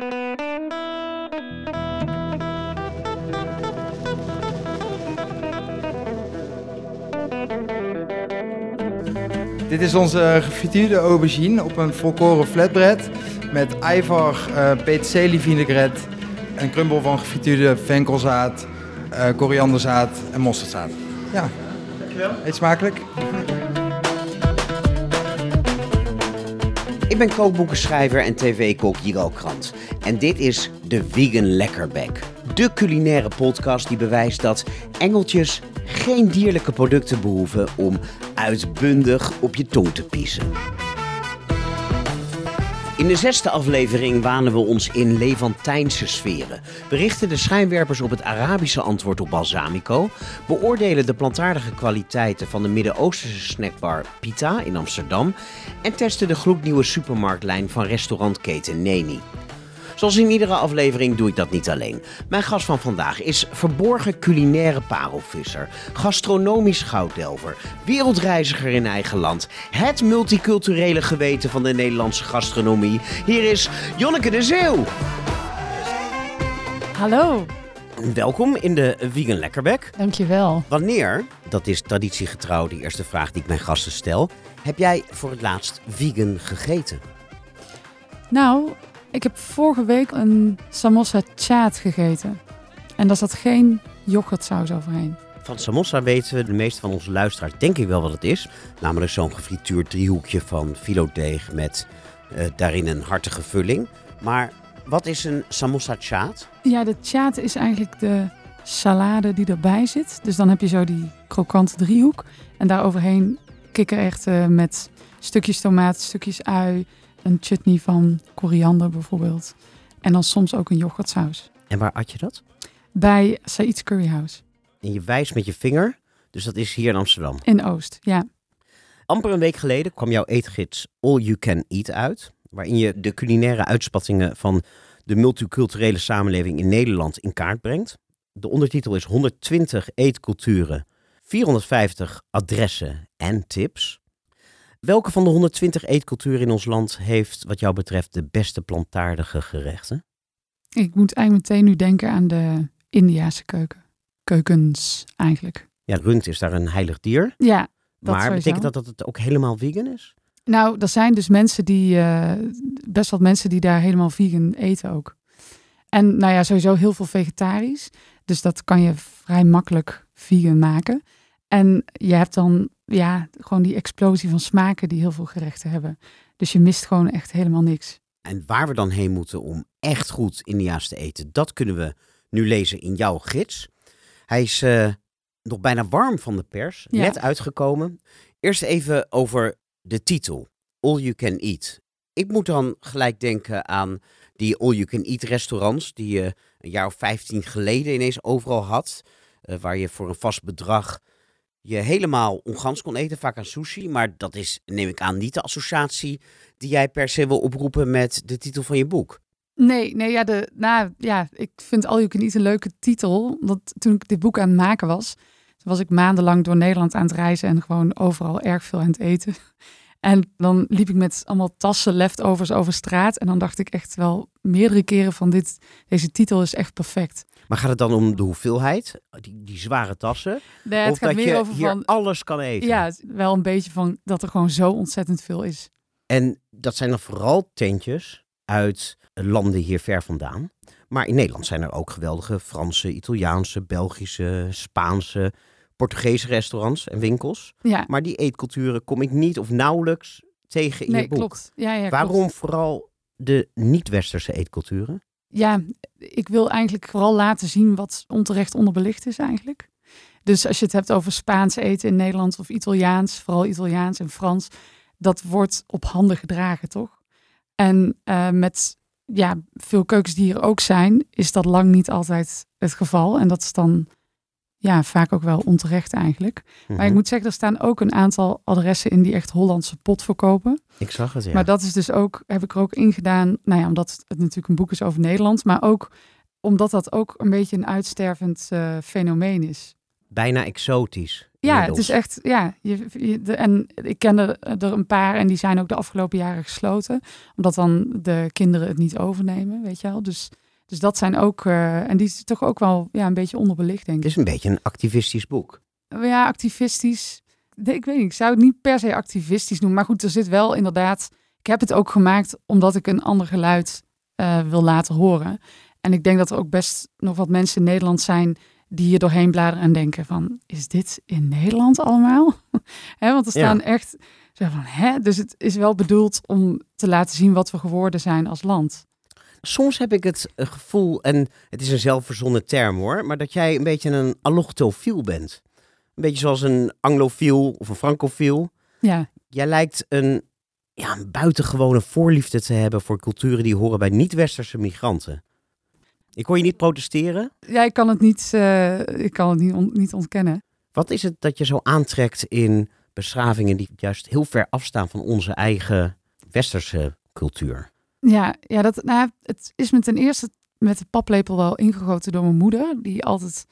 Dit is onze gefrituurde aubergine op een volkoren flatbread met eivar, uh, peterselie vinaigrette, een crumble van gefrituurde venkelzaad, uh, korianderzaad en mosterdzaad. Ja. Dankjewel. Eet smakelijk. Ben kookboekenschrijver en tv-kok Jiro Krant. En dit is de Vegan Lekkerbek. De culinaire podcast die bewijst dat engeltjes geen dierlijke producten behoeven om uitbundig op je tong te piezen. In de zesde aflevering wanen we ons in Levantijnse sferen. Berichten de schijnwerpers op het Arabische antwoord op balsamico. Beoordelen de plantaardige kwaliteiten van de Midden-Oosterse snackbar Pita in Amsterdam. En testen de gloednieuwe supermarktlijn van restaurantketen Neni. Zoals in iedere aflevering doe ik dat niet alleen. Mijn gast van vandaag is verborgen culinaire parelvisser, gastronomisch gouddelver, wereldreiziger in eigen land, het multiculturele geweten van de Nederlandse gastronomie. Hier is Jonneke de Zeeuw. Hallo. Welkom in de Vegan Lekkerbek. Dankjewel. Wanneer, dat is traditiegetrouw de eerste vraag die ik mijn gasten stel, heb jij voor het laatst vegan gegeten? Nou, ik heb vorige week een samosa chaat gegeten. En daar zat geen yoghurtsaus overheen. Van samosa weten we, de meeste van onze luisteraars, denk ik wel wat het is. Namelijk zo'n gefrituurd driehoekje van filodeeg met uh, daarin een hartige vulling. Maar wat is een samosa chaat? Ja, de chaat is eigenlijk de salade die erbij zit. Dus dan heb je zo die krokante driehoek. En daar overheen kikkererwten met stukjes tomaat, stukjes ui, een chutney van koriander bijvoorbeeld. En dan soms ook een yoghurtsaus. En waar at je dat? Bij Said's Curryhouse. En je wijst met je vinger, dus dat is hier in Amsterdam. In Oost, ja. Amper een week geleden kwam jouw eetgids All You Can Eat uit. Waarin je de culinaire uitspattingen van de multiculturele samenleving in Nederland in kaart brengt. De ondertitel is 120 eetculturen, 450 adressen en tips. Welke van de 120 eetculturen in ons land heeft wat jou betreft de beste plantaardige gerechten? Ik moet eigenlijk meteen nu denken aan de Indiase keuken. Keukens eigenlijk. Ja, rund is daar een heilig dier. Ja, dat Maar betekent dat dat het ook helemaal vegan is? Nou, er zijn dus mensen die, uh, best wat mensen die daar helemaal vegan eten ook. En nou ja, sowieso heel veel vegetarisch. Dus dat kan je vrij makkelijk vegan maken. En je hebt dan ja, gewoon die explosie van smaken die heel veel gerechten hebben. Dus je mist gewoon echt helemaal niks. En waar we dan heen moeten om echt goed Indiaas te eten, dat kunnen we nu lezen in jouw gids. Hij is uh, nog bijna warm van de pers, net uitgekomen. Eerst even over de titel, All You Can Eat. Ik moet dan gelijk denken aan die All You Can Eat restaurants die je een jaar of vijftien geleden ineens overal had. Uh, waar je voor een vast bedrag je helemaal ongans kon eten, vaak aan sushi. Maar dat is, neem ik aan, niet de associatie die jij per se wil oproepen met de titel van je boek. Nee, nee ja, de, nou, ja, ik vind Al You Can Eat een leuke titel. Want toen ik dit boek aan het maken was, was ik maandenlang door Nederland aan het reizen en gewoon overal erg veel aan het eten. En dan liep ik met allemaal tassen leftovers over straat. En dan dacht ik echt wel meerdere keren van dit, deze titel is echt perfect. Maar gaat het dan om de hoeveelheid, die, die zware tassen? Nee, of dat je over hier van, alles kan eten? Ja, wel een beetje van dat er gewoon zo ontzettend veel is. En dat zijn dan vooral tentjes uit landen hier ver vandaan. Maar in Nederland zijn er ook geweldige Franse, Italiaanse, Belgische, Spaanse, Portugese restaurants en winkels. Ja. Maar die eetculturen kom ik niet of nauwelijks tegen in nee, je boek. Klopt. Ja, ja, Waarom vooral de niet-westerse eetculturen? Ja, ik wil eigenlijk vooral laten zien wat onterecht onderbelicht is eigenlijk. Dus als je het hebt over Spaans eten in Nederland of Italiaans, vooral Italiaans en Frans, dat wordt op handen gedragen, toch? En uh, met ja, veel keukens die er ook zijn, is dat lang niet altijd het geval. En dat is dan ja, vaak ook wel onterecht eigenlijk. Maar ik mhm. moet zeggen, er staan ook een aantal adressen in die echt Hollandse pot verkopen. Ik zag het, ja. Maar dat is dus ook, heb ik er ook in gedaan, nou ja, omdat het natuurlijk een boek is over Nederland, maar ook omdat dat ook een beetje een uitstervend uh, fenomeen is. Bijna exotisch. Ja, het is echt, ja. Je, je- de, en ik kende er een paar en die zijn ook de afgelopen jaren gesloten. Omdat dan de kinderen het niet overnemen, weet je wel. Dus, dus dat zijn ook, eh, en die is toch ook wel ja, een beetje onderbelicht, denk Het ik. is een beetje een activistisch boek. Ja, activistisch. Ik weet niet, ik zou het niet per se activistisch noemen. Maar goed, er zit wel inderdaad... Ik heb het ook gemaakt omdat ik een ander geluid eh, wil laten horen. En ik denk dat er ook best nog wat mensen in Nederland zijn... die hier doorheen bladeren en denken van... is dit in Nederland allemaal? want er Ja. staan echt... Van, hè? Dus het is wel bedoeld om te laten zien wat we geworden zijn als land. Soms heb ik het eh, gevoel, en het is een zelfverzonnen term hoor, maar dat jij een beetje een allochtofiel bent. Een beetje zoals een anglofiel of een francofiel. Ja, Jij lijkt een, ja, een buitengewone voorliefde te hebben voor culturen die horen bij niet-westerse migranten. Ik hoor je niet protesteren. ja ik kan het niet, eh, ik kan het niet, on- niet ontkennen. Wat is het dat je zo aantrekt in beschavingen die juist heel ver afstaan van onze eigen westerse cultuur? Ja, ja dat, nou, het is me ten eerste met de paplepel wel ingegoten door mijn moeder. Die altijd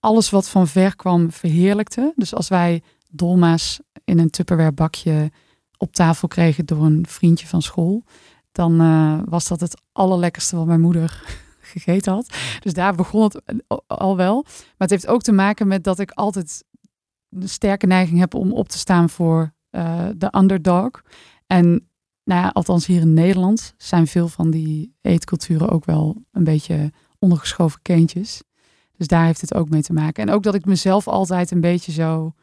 alles wat van ver kwam verheerlijkte. Dus als wij dolma's in een Tupperware bakje op tafel kregen door een vriendje van school. Dan eh, was dat het allerlekkerste wat mijn moeder gegeten had. Dus daar begon het al wel. Maar het heeft ook te maken met dat ik altijd een sterke neiging heb om op te staan voor eh, de underdog. En nou ja, althans hier in Nederland zijn veel van die eetculturen ook wel een beetje ondergeschoven kindjes. Dus daar heeft het ook mee te maken. En ook dat ik mezelf altijd een beetje zo,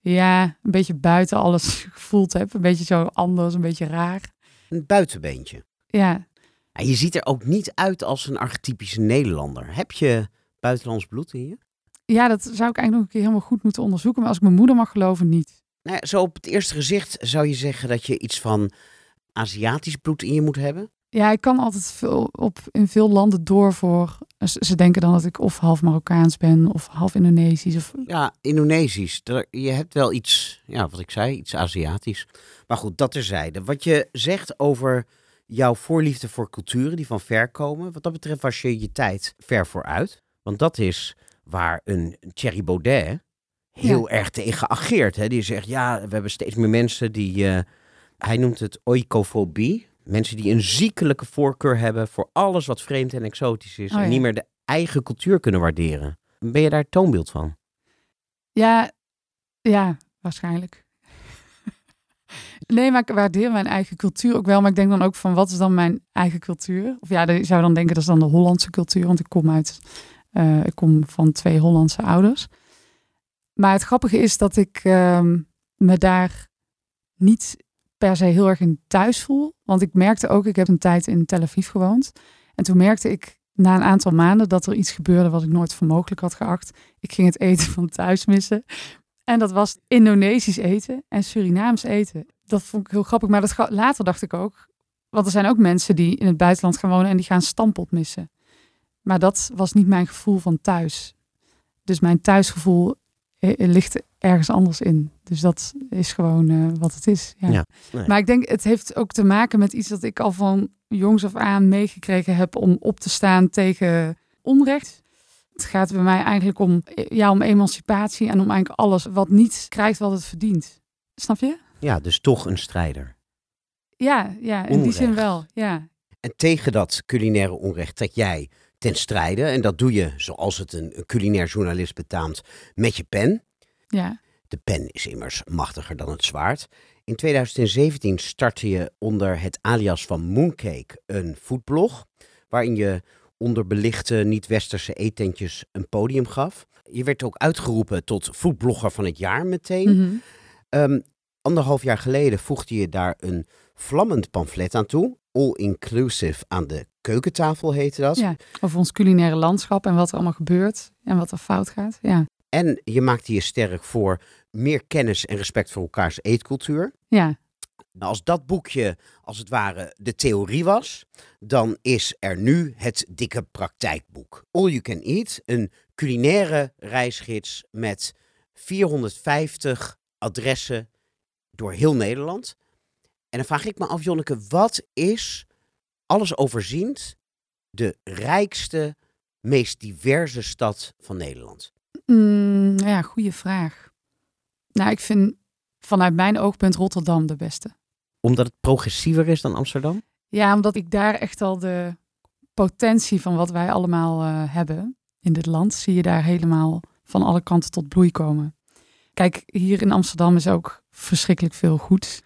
ja, een beetje buiten alles gevoeld heb. Een beetje zo anders, een beetje raar. Een buitenbeentje. Ja, En je ziet er ook niet uit als een archetypische Nederlander. Heb je buitenlands bloed in je? ja, dat zou ik eigenlijk nog een keer helemaal goed moeten onderzoeken. Maar als ik mijn moeder mag geloven, niet. Nou ja, zo op het eerste gezicht zou je zeggen dat je iets van Aziatisch bloed in je moet hebben. Ja, ik kan altijd veel op, in veel landen door voor. Ze, denken dan dat ik of half Marokkaans ben of half Indonesisch. Of, Ja, Indonesisch. Je hebt wel iets, ja, wat ik zei, iets Aziatisch. Maar goed, dat terzijde. Wat je zegt over jouw voorliefde voor culturen die van ver komen. Wat dat betreft was je je tijd ver vooruit. Want dat is waar een Thierry Baudet heel erg tegen geageerd. Hè? Die zegt, ja, we hebben steeds meer mensen die... eh, hij noemt het oikofobie. Mensen die een ziekelijke voorkeur hebben voor alles wat vreemd en exotisch is. Oh, en niet meer de eigen cultuur kunnen waarderen. Ben je daar toonbeeld van? Ja, ja, waarschijnlijk. Nee, maar ik waardeer mijn eigen cultuur ook wel. Maar ik denk dan ook van, wat is dan mijn eigen cultuur? Of ja, je zou dan denken, dat is dan de Hollandse cultuur. Want ik kom uit, eh, ik kom van twee Hollandse ouders. Maar het grappige is dat ik ehm, me daar niet per se heel erg in thuis voel. Want ik merkte ook, ik heb een tijd in Tel Aviv gewoond. En toen merkte ik na een aantal maanden dat er iets gebeurde wat ik nooit voor mogelijk had geacht. Ik ging het eten van thuis missen. En dat was Indonesisch eten en Surinaams eten. Dat vond ik heel grappig. Maar dat later dacht ik ook. Want er zijn ook mensen die in het buitenland gaan wonen en die gaan stampot missen. Maar dat was niet mijn gevoel van thuis. Dus mijn thuisgevoel eh, eh, ligt ergens anders in. Dus dat is gewoon eh, wat het is. Ja. Ja, nee. Maar ik denk, het heeft ook te maken met iets dat ik al van jongs af aan meegekregen heb om op te staan tegen onrecht. Het gaat bij mij eigenlijk om, eh, ja, om emancipatie en om eigenlijk alles wat niet krijgt wat het verdient. Snap je? Ja, dus toch een strijder. Ja, ja in die zin wel. Ja. En tegen dat culinaire onrecht trek jij ten strijde. En dat doe je, zoals het een, een culinair journalist betaamt, met je pen. ja. De pen is immers machtiger dan het zwaard. In 2017 startte je onder het alias van Mooncake een foodblog, waarin je onderbelichte niet-westerse eetentjes een podium gaf. Je werd ook uitgeroepen tot foodblogger van het jaar meteen. Ehm, anderhalf jaar geleden voegde je daar een vlammend pamflet aan toe. All inclusive aan de keukentafel heette dat. ja. Over ons culinaire landschap en wat er allemaal gebeurt en wat er fout gaat. Ja. En je maakte je sterk voor meer kennis en respect voor elkaars eetcultuur. Ja. Nou, als dat boekje als het ware de theorie was, dan is er nu het dikke praktijkboek. All You Can Eat, een culinaire reisgids met 450 adressen door heel Nederland. En dan vraag ik me af, Jonneke, wat is alles overziend de rijkste, meest diverse stad van Nederland? Mm, ja, goede vraag. Nou, ik vind vanuit mijn oogpunt Rotterdam de beste. Omdat het progressiever is dan Amsterdam? Ja, omdat ik daar echt al de potentie van wat wij allemaal uh, hebben in dit land, zie je daar helemaal van alle kanten tot bloei komen. Kijk, hier in Amsterdam is ook verschrikkelijk veel goed.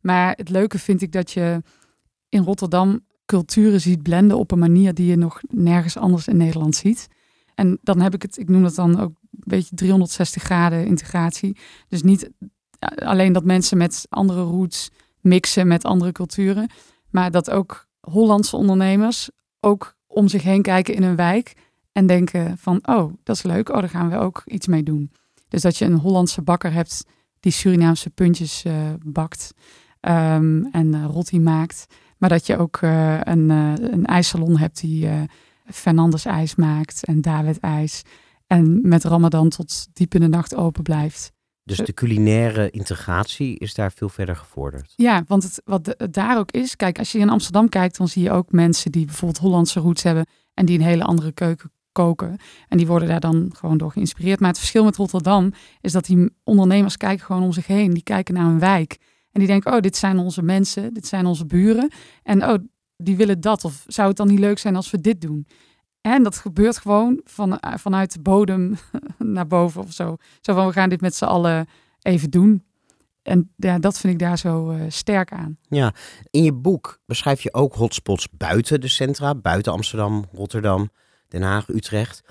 Maar het leuke vind ik dat je in Rotterdam culturen ziet blenden op een manier die je nog nergens anders in Nederland ziet. En dan heb ik het, ik noem dat dan ook beetje 360 graden integratie. Dus niet alleen dat mensen met andere roots mixen met andere culturen, maar dat ook Hollandse ondernemers ook om zich heen kijken in een wijk en denken van, oh, dat is leuk, oh, daar gaan we ook iets mee doen. Dus dat je een Hollandse bakker hebt die Surinaamse puntjes uh, bakt um, en uh, rotti maakt. Maar dat je ook uh, een, een ijssalon hebt die Fernandes ijs maakt en David ijs. En met Ramadan tot diep in de nacht open blijft. Dus de culinaire integratie is daar veel verder gevorderd. Ja, want het, wat daar ook is, kijk, als je in Amsterdam kijkt, dan zie je ook mensen die bijvoorbeeld Hollandse roots hebben en die een hele andere keuken koken. En die worden daar dan gewoon door geïnspireerd. Maar het verschil met Rotterdam is dat die ondernemers kijken gewoon om zich heen. Die kijken naar een wijk. En die denken, oh, dit zijn onze mensen, dit zijn onze buren. En oh, die willen dat. Of zou het dan niet leuk zijn als we dit doen? En dat gebeurt gewoon van, vanuit de bodem naar boven of zo. Zo van, we gaan dit met z'n allen even doen. En ja, dat vind ik daar zo uh, sterk aan. Ja, in je boek beschrijf je ook hotspots buiten de centra, buiten Amsterdam, Rotterdam. Den Haag, Utrecht.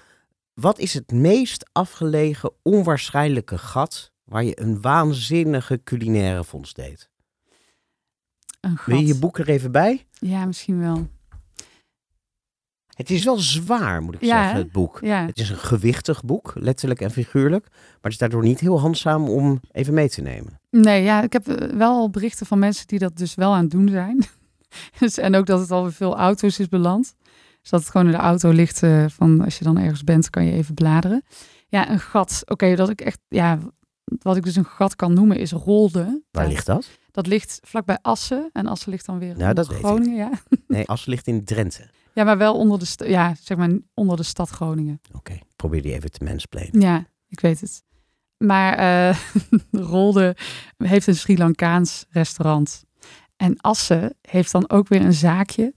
Wat is het meest afgelegen, onwaarschijnlijke gat waar je een waanzinnige culinaire vondst deed? Een gat. Wil je je boek er even bij? Ja, misschien wel. Het is wel zwaar, moet ik zeggen, het boek. Ja. Het is een gewichtig boek, letterlijk en figuurlijk. Maar het is daardoor niet heel handzaam om even mee te nemen. Nee, ja, ik heb eh, wel berichten van mensen die dat dus wel aan het doen zijn. Dus, en ook dat het al veel auto's is beland. Dus dat het gewoon in de auto ligt uh, van als je dan ergens bent, kan je even bladeren. Ja, een gat. Oké, dat ik echt, ja, wat ik dus een gat kan noemen is Rolde. Waar ligt dat? Dat ligt vlakbij Assen. En Assen ligt dan weer nou, dat Groningen, ja. Nee, Assen ligt in Drenthe. Ja, maar wel onder de, ja, zeg maar onder de stad Groningen. Oké, probeer die even te mensplenen. Ja, ik weet het. Maar uh, Rolde heeft een Sri Lankaans restaurant. En Assen heeft dan ook weer een zaakje.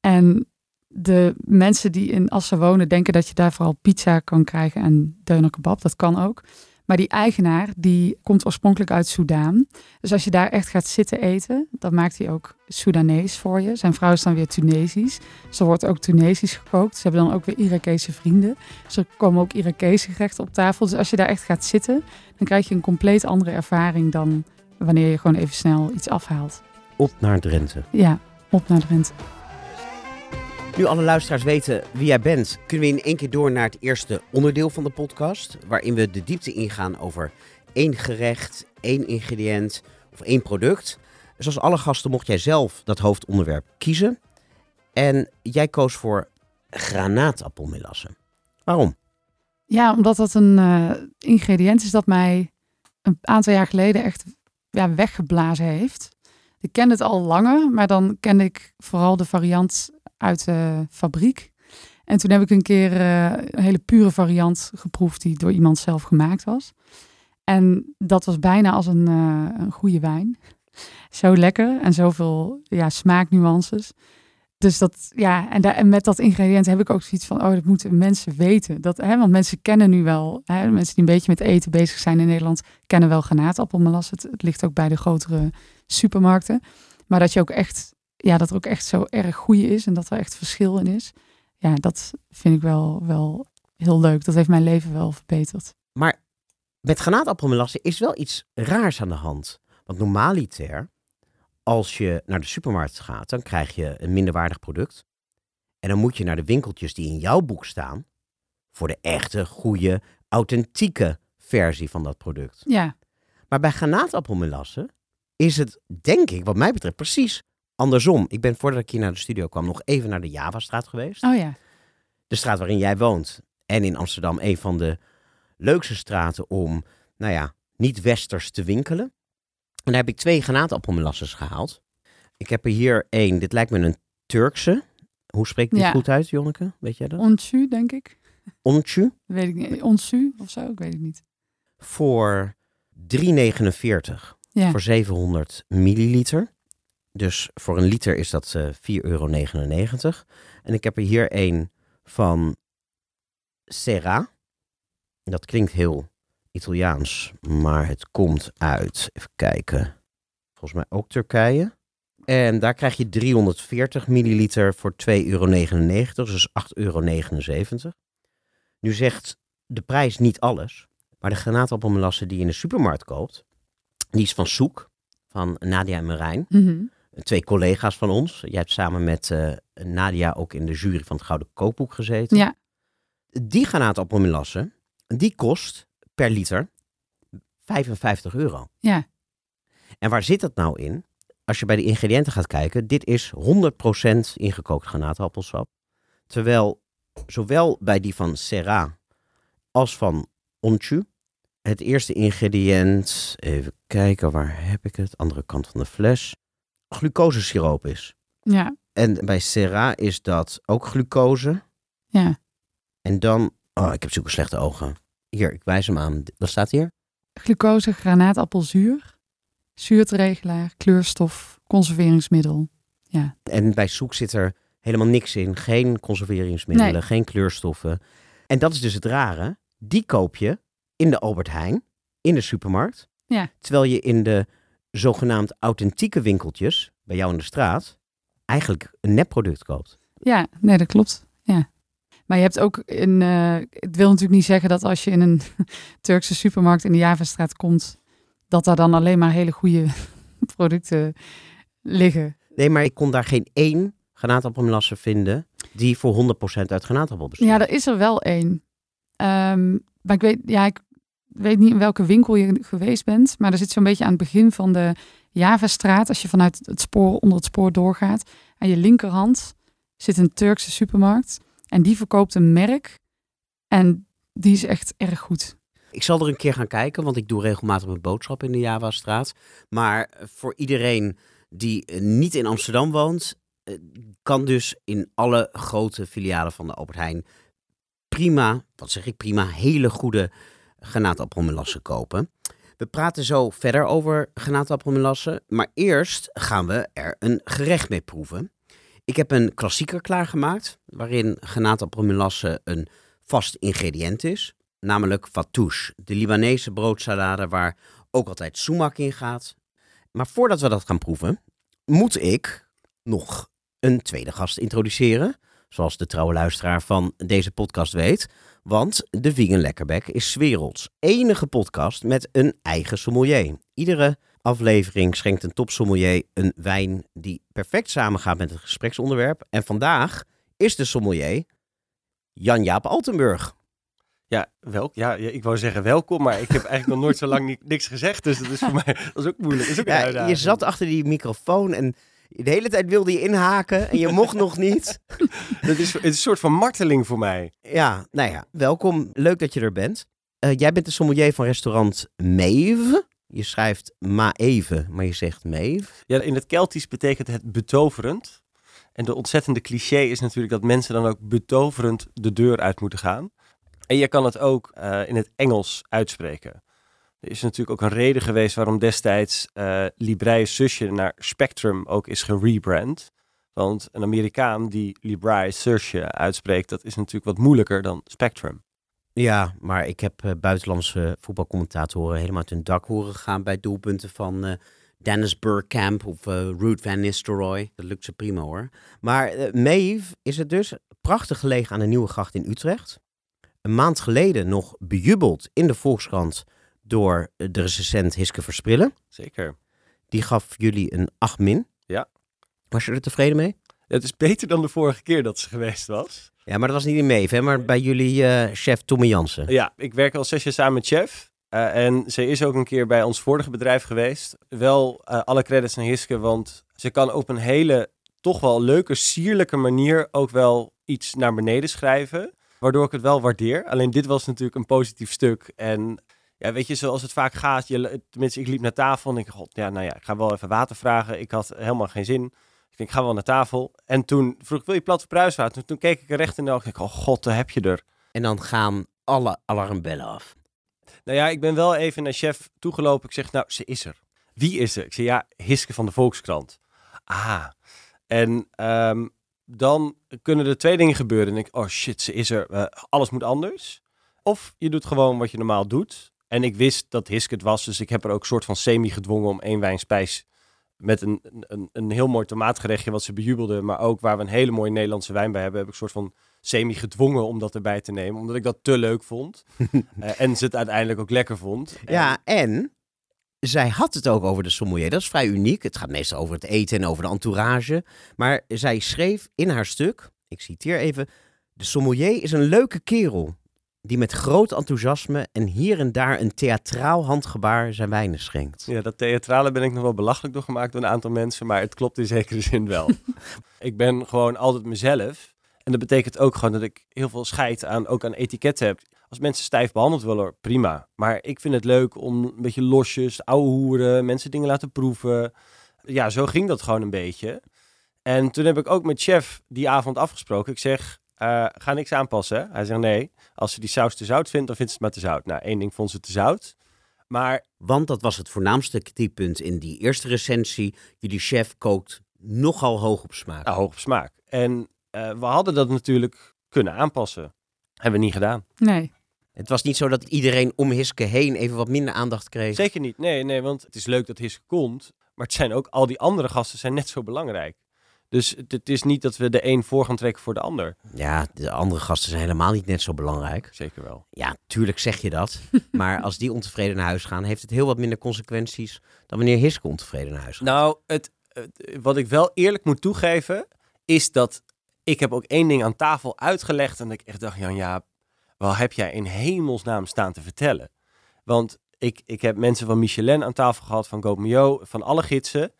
En de mensen die in Assen wonen denken dat je daar vooral pizza kan krijgen en deuner kebab. Dat kan ook. Maar die eigenaar, die komt oorspronkelijk uit Soudaan. Dus als je daar echt gaat zitten eten, dan maakt hij ook Soedanees voor je. Zijn vrouw is dan weer Tunesisch. Dus er wordt ook Tunesisch gekookt. Ze hebben dan ook weer Irakese vrienden. Dus er komen ook Irakese gerechten op tafel. Dus als je daar echt gaat zitten, dan krijg je een compleet andere ervaring dan wanneer je gewoon even snel iets afhaalt. Op naar Drenthe. Ja, op naar Drenthe. Nu alle luisteraars weten wie jij bent, kunnen we in één keer door naar het eerste onderdeel van de podcast. Waarin we de diepte ingaan over één gerecht, één ingrediënt of één product. Zoals alle gasten mocht jij zelf dat hoofdonderwerp kiezen. En jij koos voor granaatappelmelassen. Waarom? Ja, omdat dat een uh, ingrediënt is dat mij een aantal jaar geleden echt ja, weggeblazen heeft. Ik ken het al langer, maar dan ken ik vooral de variant uit de fabriek. En toen heb ik een keer uh, een hele pure variant geproefd die door iemand zelf gemaakt was. En dat was bijna als een, uh, een goede wijn. Zo lekker en zoveel ja, smaaknuances. Dus dat, ja, en, met dat ingrediënt heb ik ook zoiets van, oh, dat moeten mensen weten. Dat, hè, want mensen kennen nu wel, hè, mensen die een beetje met eten bezig zijn in Nederland, kennen wel granaatappelmelas. Het ligt ook bij de grotere supermarkten. Maar dat je ook echt ja, dat er ook echt zo erg goede is en dat er echt verschil in is. Ja, dat vind ik wel, wel heel leuk. Dat heeft mijn leven wel verbeterd. Maar met granaatappelmelasse is wel iets raars aan de hand. Want normaliter, als je naar de supermarkt gaat, dan krijg je een minderwaardig product. En dan moet je naar de winkeltjes die in jouw boek staan voor de echte, goede, authentieke versie van dat product. Ja. Maar bij granaatappelmelasse is het, denk ik, wat mij betreft, precies andersom. Ik ben voordat ik hier naar de studio kwam nog even naar de Javastraat geweest. Oh ja. De straat waarin jij woont. En in Amsterdam een van de leukste straten om, nou ja, niet westers te winkelen. En daar heb ik twee granaatappelmelasses gehaald. Ik heb er hier één, dit lijkt me een Turkse. Hoe spreekt die goed uit, Jonneke? Weet jij dat? Onchu, denk ik. Onchu? Weet ik niet. Onsu of zo, ik weet het niet. Voor 3,49 Ja. voor 700 milliliter. Dus voor een liter is dat eh 4,99 euro. En ik heb er hier een van Serra. Dat klinkt heel Italiaans, maar het komt uit, even kijken, volgens mij ook Turkije. En daar krijg je 340 milliliter voor 2,99 euro, dus 8,79 euro. Nu zegt de prijs niet alles, maar de granaatappelmelasse die je in de supermarkt koopt, die is van Soek, van Nadia en Marijn. Mhm. Twee collega's van ons. Jij hebt samen met eh, Nadia ook in de jury van het Gouden Kookboek gezeten. Ja. Die granaatappelmelasse, die kost per liter 55 euro. Ja. En waar zit dat nou in? Als je bij de ingrediënten gaat kijken, dit is 100% ingekookt granaatappelsap. Terwijl zowel bij die van Serra als van Onchu, het eerste ingrediënt, even kijken, waar heb ik het? Andere kant van de fles, glucosesiroop is. Ja. En bij Serra is dat ook glucose. Ja. En dan, oh, ik heb zulke slechte ogen. Hier, ik wijs hem aan. Wat staat hier? Glucose, granaatappelzuur, zuurtregelaar, kleurstof, conserveringsmiddel. En bij zoek zit er helemaal niks in. Geen conserveringsmiddelen, Nee. geen kleurstoffen. En dat is dus het rare. Die koop je in de Albert Heijn, in de supermarkt. Ja. Terwijl je in de zogenaamd authentieke winkeltjes, bij jou in de straat, eigenlijk een nepproduct koopt. Ja, nee, dat klopt. Ja. Maar je hebt ook een. eh, het wil natuurlijk niet zeggen dat als je in een Turkse supermarkt in de Javastraat komt, dat daar dan alleen maar hele goede producten liggen. Nee, maar ik kon daar geen één granaatappelmelasse vinden die voor 100% uit granaatappel bestaat. Ja, er is er wel één. Ehm, maar ik weet, ja, ik weet niet in welke winkel je geweest bent, maar er zit zo'n beetje aan het begin van de Javastraat, als je vanuit het spoor onder het spoor doorgaat, aan je linkerhand zit een Turkse supermarkt en die verkoopt een merk en die is echt erg goed. Ik zal er een keer gaan kijken, want ik doe regelmatig mijn boodschap in de Javastraat. Maar voor iedereen die eh, niet in Amsterdam woont, eh, kan dus in alle grote filialen van de Albert Heijn prima, wat zeg ik prima, hele goede granaatappelmelassen kopen. We praten zo verder over granaatappelmelassen, maar eerst gaan we er een gerecht mee proeven. Ik heb een klassieker klaargemaakt, waarin granaatappelmelasse een vast ingrediënt is namelijk fattoush, de Libanese broodsalade waar ook altijd sumac in gaat. Maar voordat we dat gaan proeven, moet ik nog een tweede gast introduceren. Zoals de trouwe luisteraar van deze podcast weet. Want de Vegan Lekkerbek is werelds enige podcast met een eigen sommelier. Iedere aflevering schenkt een topsommelier een wijn die perfect samengaat met het gespreksonderwerp. En vandaag is de sommelier Jan-Jaap Altenburg. Ja, wel, ja, ik wou zeggen welkom, maar ik heb eigenlijk nog nooit zo lang ni- niks gezegd. Dus dat is voor mij dat is ook moeilijk. Dat is ook Ja, je zat achter die microfoon en de hele tijd wilde je inhaken en je mocht nog niet. Dat is, het is een soort van marteling voor mij. Ja, nou ja, welkom. Leuk dat je er bent. Eh, jij bent de sommelier van restaurant Maeve. Je schrijft Maeve, maar je zegt Maeve. Ja, in het Keltisch betekent het betoverend. En de ontzettende cliché is natuurlijk dat mensen dan ook betoverend de deur uit moeten gaan. En je kan het ook eh, in het Engels uitspreken. Is natuurlijk ook een reden geweest waarom destijds eh Libraeus zusje naar Spectrum ook is gerebrand. Want een Amerikaan die Libraeus zusje uitspreekt, dat is natuurlijk wat moeilijker dan Spectrum. Ja, maar ik heb eh, buitenlandse voetbalcommentatoren helemaal uit hun dak horen gaan bij doelpunten van eh, Dennis Burkamp of eh Ruud van Nistelrooy. Dat lukt ze prima hoor. Maar eh, Maeve is het dus, prachtig gelegen aan de Nieuwe Gracht in Utrecht. Een maand geleden nog bejubeld in de Volkskrant door eh, de recensent Hiske Versprillen. Zeker. Die gaf jullie een 8 min. Ja. Was je er tevreden mee? Het is beter dan de vorige keer dat ze geweest was. Ja, maar dat was niet in Maeve, hè, maar bij jullie eh, chef Tommy Jansen. Ja, ik werk al zes jaar samen met Chef. Eh, en ze is ook een keer bij ons vorige bedrijf geweest. Wel alle credits aan Hiske, want ze kan op een hele toch wel leuke, sierlijke manier ook wel iets naar beneden schrijven. Waardoor ik het wel waardeer. Alleen dit was natuurlijk een positief stuk. En ja, weet je, zoals het vaak gaat. Je, tenminste, ik liep naar tafel en ik god, ja, nou ja, ik ga wel even water vragen. Ik had helemaal geen zin. Ik denk, ik ga wel naar tafel. En toen vroeg ik, wil je plat voor bruiswater? Toen, toen keek ik er recht in de ogen. Ik dacht, oh god, daar heb je er. En dan gaan alle alarmbellen af. Nou ja, ik ben wel even naar chef toegelopen. Ik zeg, nou, ze is er. Wie is er? Ik zeg, ja, Hiske van de Volkskrant. Ah. En ehm, dan kunnen er twee dingen gebeuren. En ik, oh shit, ze is er. Eh, alles moet anders. Of je doet gewoon wat je normaal doet. En ik wist dat Hiske het was, dus ik heb er ook soort van semi gedwongen om één wijnspijs met een, een, een heel mooi tomaatgerechtje wat ze bejubelde, maar ook waar we een hele mooie Nederlandse wijn bij hebben, heb ik soort van semi gedwongen om dat erbij te nemen, omdat ik dat te leuk vond. uh, en ze het uiteindelijk ook lekker vond. Ja, en zij had het ook over de sommelier. Dat is vrij uniek. Het gaat meestal over het eten en over de entourage. Maar zij schreef in haar stuk, ik citeer even, de sommelier is een leuke kerel die met groot enthousiasme en hier en daar een theatraal handgebaar zijn wijnen schenkt. Ja, dat theatrale ben ik nog wel belachelijk door gemaakt door een aantal mensen, maar het klopt in zekere zin wel. ik ben gewoon altijd mezelf. En dat betekent ook gewoon dat ik heel veel scheid aan, ook aan etiketten heb. Als mensen stijf behandeld willen, prima. Maar ik vind het leuk om een beetje losjes, ouwe hoeren, mensen dingen laten proeven. Ja, zo ging dat gewoon een beetje. En toen heb ik ook met chef die avond afgesproken. Ik zeg, uh, ga niks aanpassen. Hij zegt nee. Als ze die saus te zout vindt, dan vindt ze het maar te zout. Nou, één ding vond ze te zout. Maar... Want dat was het voornaamste kritiekpunt in die eerste recensie. Jullie chef kookt nogal hoog op smaak. hoog op smaak. En uh, we hadden dat natuurlijk kunnen aanpassen. Hebben we niet gedaan. Nee. Het was niet zo dat iedereen om Hiske heen even wat minder aandacht kreeg. Zeker niet. Nee, nee, want het is leuk dat Hiske komt. Maar het zijn ook al die andere gasten zijn net zo belangrijk. Dus het is niet dat we de een voor gaan trekken voor de ander. Ja, de andere gasten zijn helemaal niet net zo belangrijk. Zeker wel. Ja, tuurlijk zeg je dat. maar als die ontevreden naar huis gaan, heeft het heel wat minder consequenties dan wanneer Hiske ontevreden naar huis gaat. Nou, het, wat ik wel eerlijk moet toegeven, is dat ik heb ook één ding aan tafel uitgelegd. En ik echt dacht, Jan ja, wat heb jij in hemelsnaam staan te vertellen? Want ik, ik heb mensen van Michelin aan tafel gehad, van Gomeo, van alle gidsen.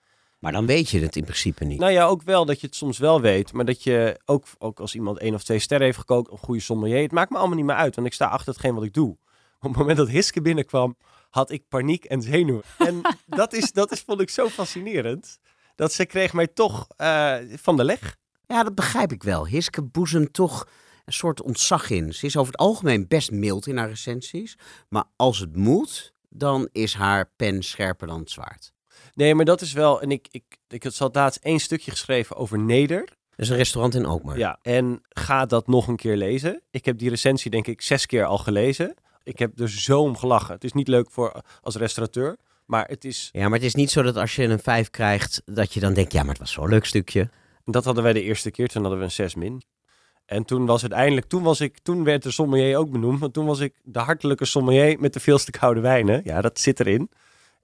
Maar dan weet je het in principe niet. Nou ja, ook wel dat je het soms wel weet. Maar dat je ook, ook als iemand één of twee sterren heeft gekookt, een goede sommelier. Het maakt me allemaal niet meer uit, want ik sta achter hetgeen wat ik doe. Op het moment dat Hiske binnenkwam, had ik paniek en zenuwen. En dat, is, dat is, vond ik zo fascinerend. Dat ze kreeg mij toch uh, van de leg. Ja, dat begrijp ik wel. Hiske boezemt toch een soort ontzag in. Ze is over het algemeen best mild in haar recensies. Maar als het moet, dan is haar pen scherper dan het zwaard. Nee, maar dat is wel. En ik, ik, ik had laatst één stukje geschreven over Neder. Dat is een restaurant in Alkmaar. Ja, en ga dat nog een keer lezen. Ik heb die recensie denk ik zes keer al gelezen. Ik heb er zo om gelachen. Het is niet leuk voor als restaurateur, maar het is... Ja, maar het is niet zo dat als je een vijf krijgt, dat je dan denkt, ja, maar het was zo'n leuk stukje. Dat hadden wij de eerste keer, toen hadden we een 6 min. En toen was het eindelijk, toen, was ik, toen werd de sommelier ook benoemd, want toen was ik de hartelijke sommelier met de veelste koude wijnen. Ja, dat zit erin.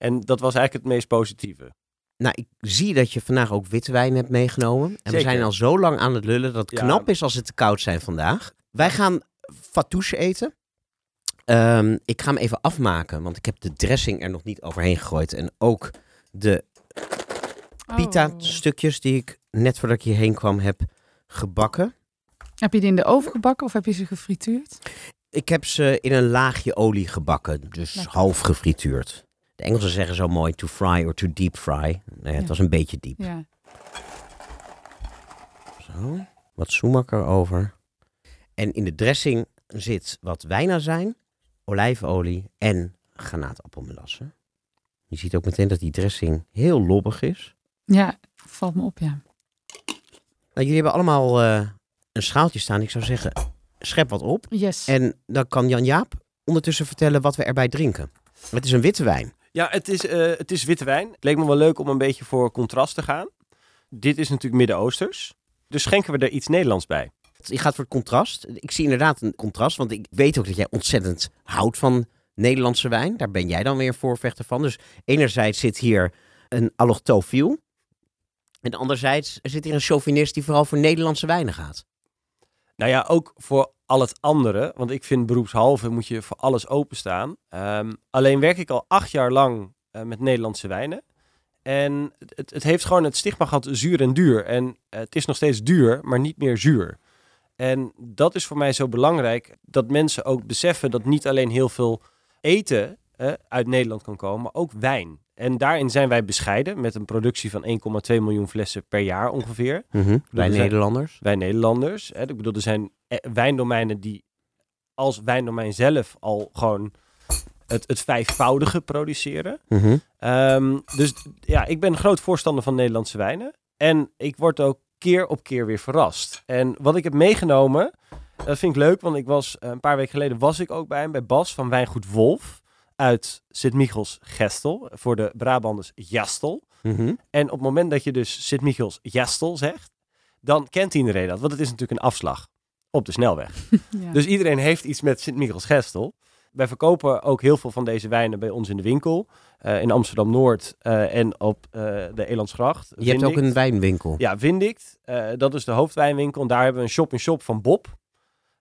En dat was eigenlijk het meest positieve. Nou, ik zie dat je vandaag ook witte wijn hebt meegenomen. En we zijn al zo lang aan het lullen dat het knap is als het te koud zijn vandaag. Wij gaan fatouche eten. Um, ik ga hem even afmaken, want ik heb de dressing er nog niet overheen gegooid. En ook de pita-stukjes die ik net voordat ik hierheen kwam heb gebakken. Heb je die in de oven gebakken of heb je ze gefrituurd? Ik heb ze in een laagje olie gebakken, dus half gefrituurd. De Engelsen zeggen zo mooi to fry or to deep fry. Nee, het was een beetje diep. Ja. Zo, wat sumac erover. En in de dressing zit wat wijnazijn, olijfolie en granaatappelmelasse. Je ziet ook meteen dat die dressing heel lobbig is. Ja, valt me op, ja. Nou, jullie hebben allemaal uh, een schaaltje staan. Ik zou zeggen, schep wat op. Yes. En dan kan Jan-Jaap ondertussen vertellen wat we erbij drinken. Het is een witte wijn. Ja, het is, uh, het is witte wijn. Het leek me wel leuk om een beetje voor contrast te gaan. Dit is natuurlijk Midden-Oosters. Dus schenken we er iets Nederlands bij. Je gaat voor het contrast. Ik zie inderdaad een contrast, want ik weet ook dat jij ontzettend houdt van Nederlandse wijn. Daar ben jij dan weer voorvechter van. Dus enerzijds zit hier een allochtofiel. En anderzijds zit hier een chauvinist die vooral voor Nederlandse wijnen gaat. Nou ja, ook voor al het andere. Want ik vind beroepshalve moet je voor alles openstaan. Um, alleen werk ik al acht jaar lang uh, met Nederlandse wijnen. En het, het, heeft gewoon het stigma gehad zuur en duur. En uh, het is nog steeds duur, maar niet meer zuur. En dat is voor mij zo belangrijk. Dat mensen ook beseffen dat niet alleen heel veel eten uh, uit Nederland kan komen, maar ook wijn. En daarin zijn wij bescheiden met een productie van 1,2 miljoen flessen per jaar ongeveer. Mm -hmm. Wij Nederlanders. Wij Nederlanders. Hè. Ik bedoel, er zijn eh, wijndomeinen die als wijndomein zelf al gewoon het, het vijfvoudige produceren. Mhm. Ehm, dus ja, ik ben groot voorstander van Nederlandse wijnen. En ik word ook keer op keer weer verrast. En wat ik heb meegenomen, dat vind ik leuk, want ik was eh, een paar weken geleden was ik ook bij hem, bij Bas van Wijngoed Wolf uit Sint-Michels Gestel, voor de Brabanders Jastel. Mhm. En op het moment dat je dus Sint-Michels Jastel zegt, dan kent iedereen dat, want het is natuurlijk een afslag op de snelweg. Ja. Dus iedereen heeft iets met Sint-Michels Gestel. Wij verkopen ook heel veel van deze wijnen bij ons in de winkel. eh, in Amsterdam-Noord eh, en op eh, de Elandsgracht. Je hebt ook een wijnwinkel. Ja, Vindict. eh, dat is de hoofdwijnwinkel. En daar hebben we een shop-in-shop van Bob.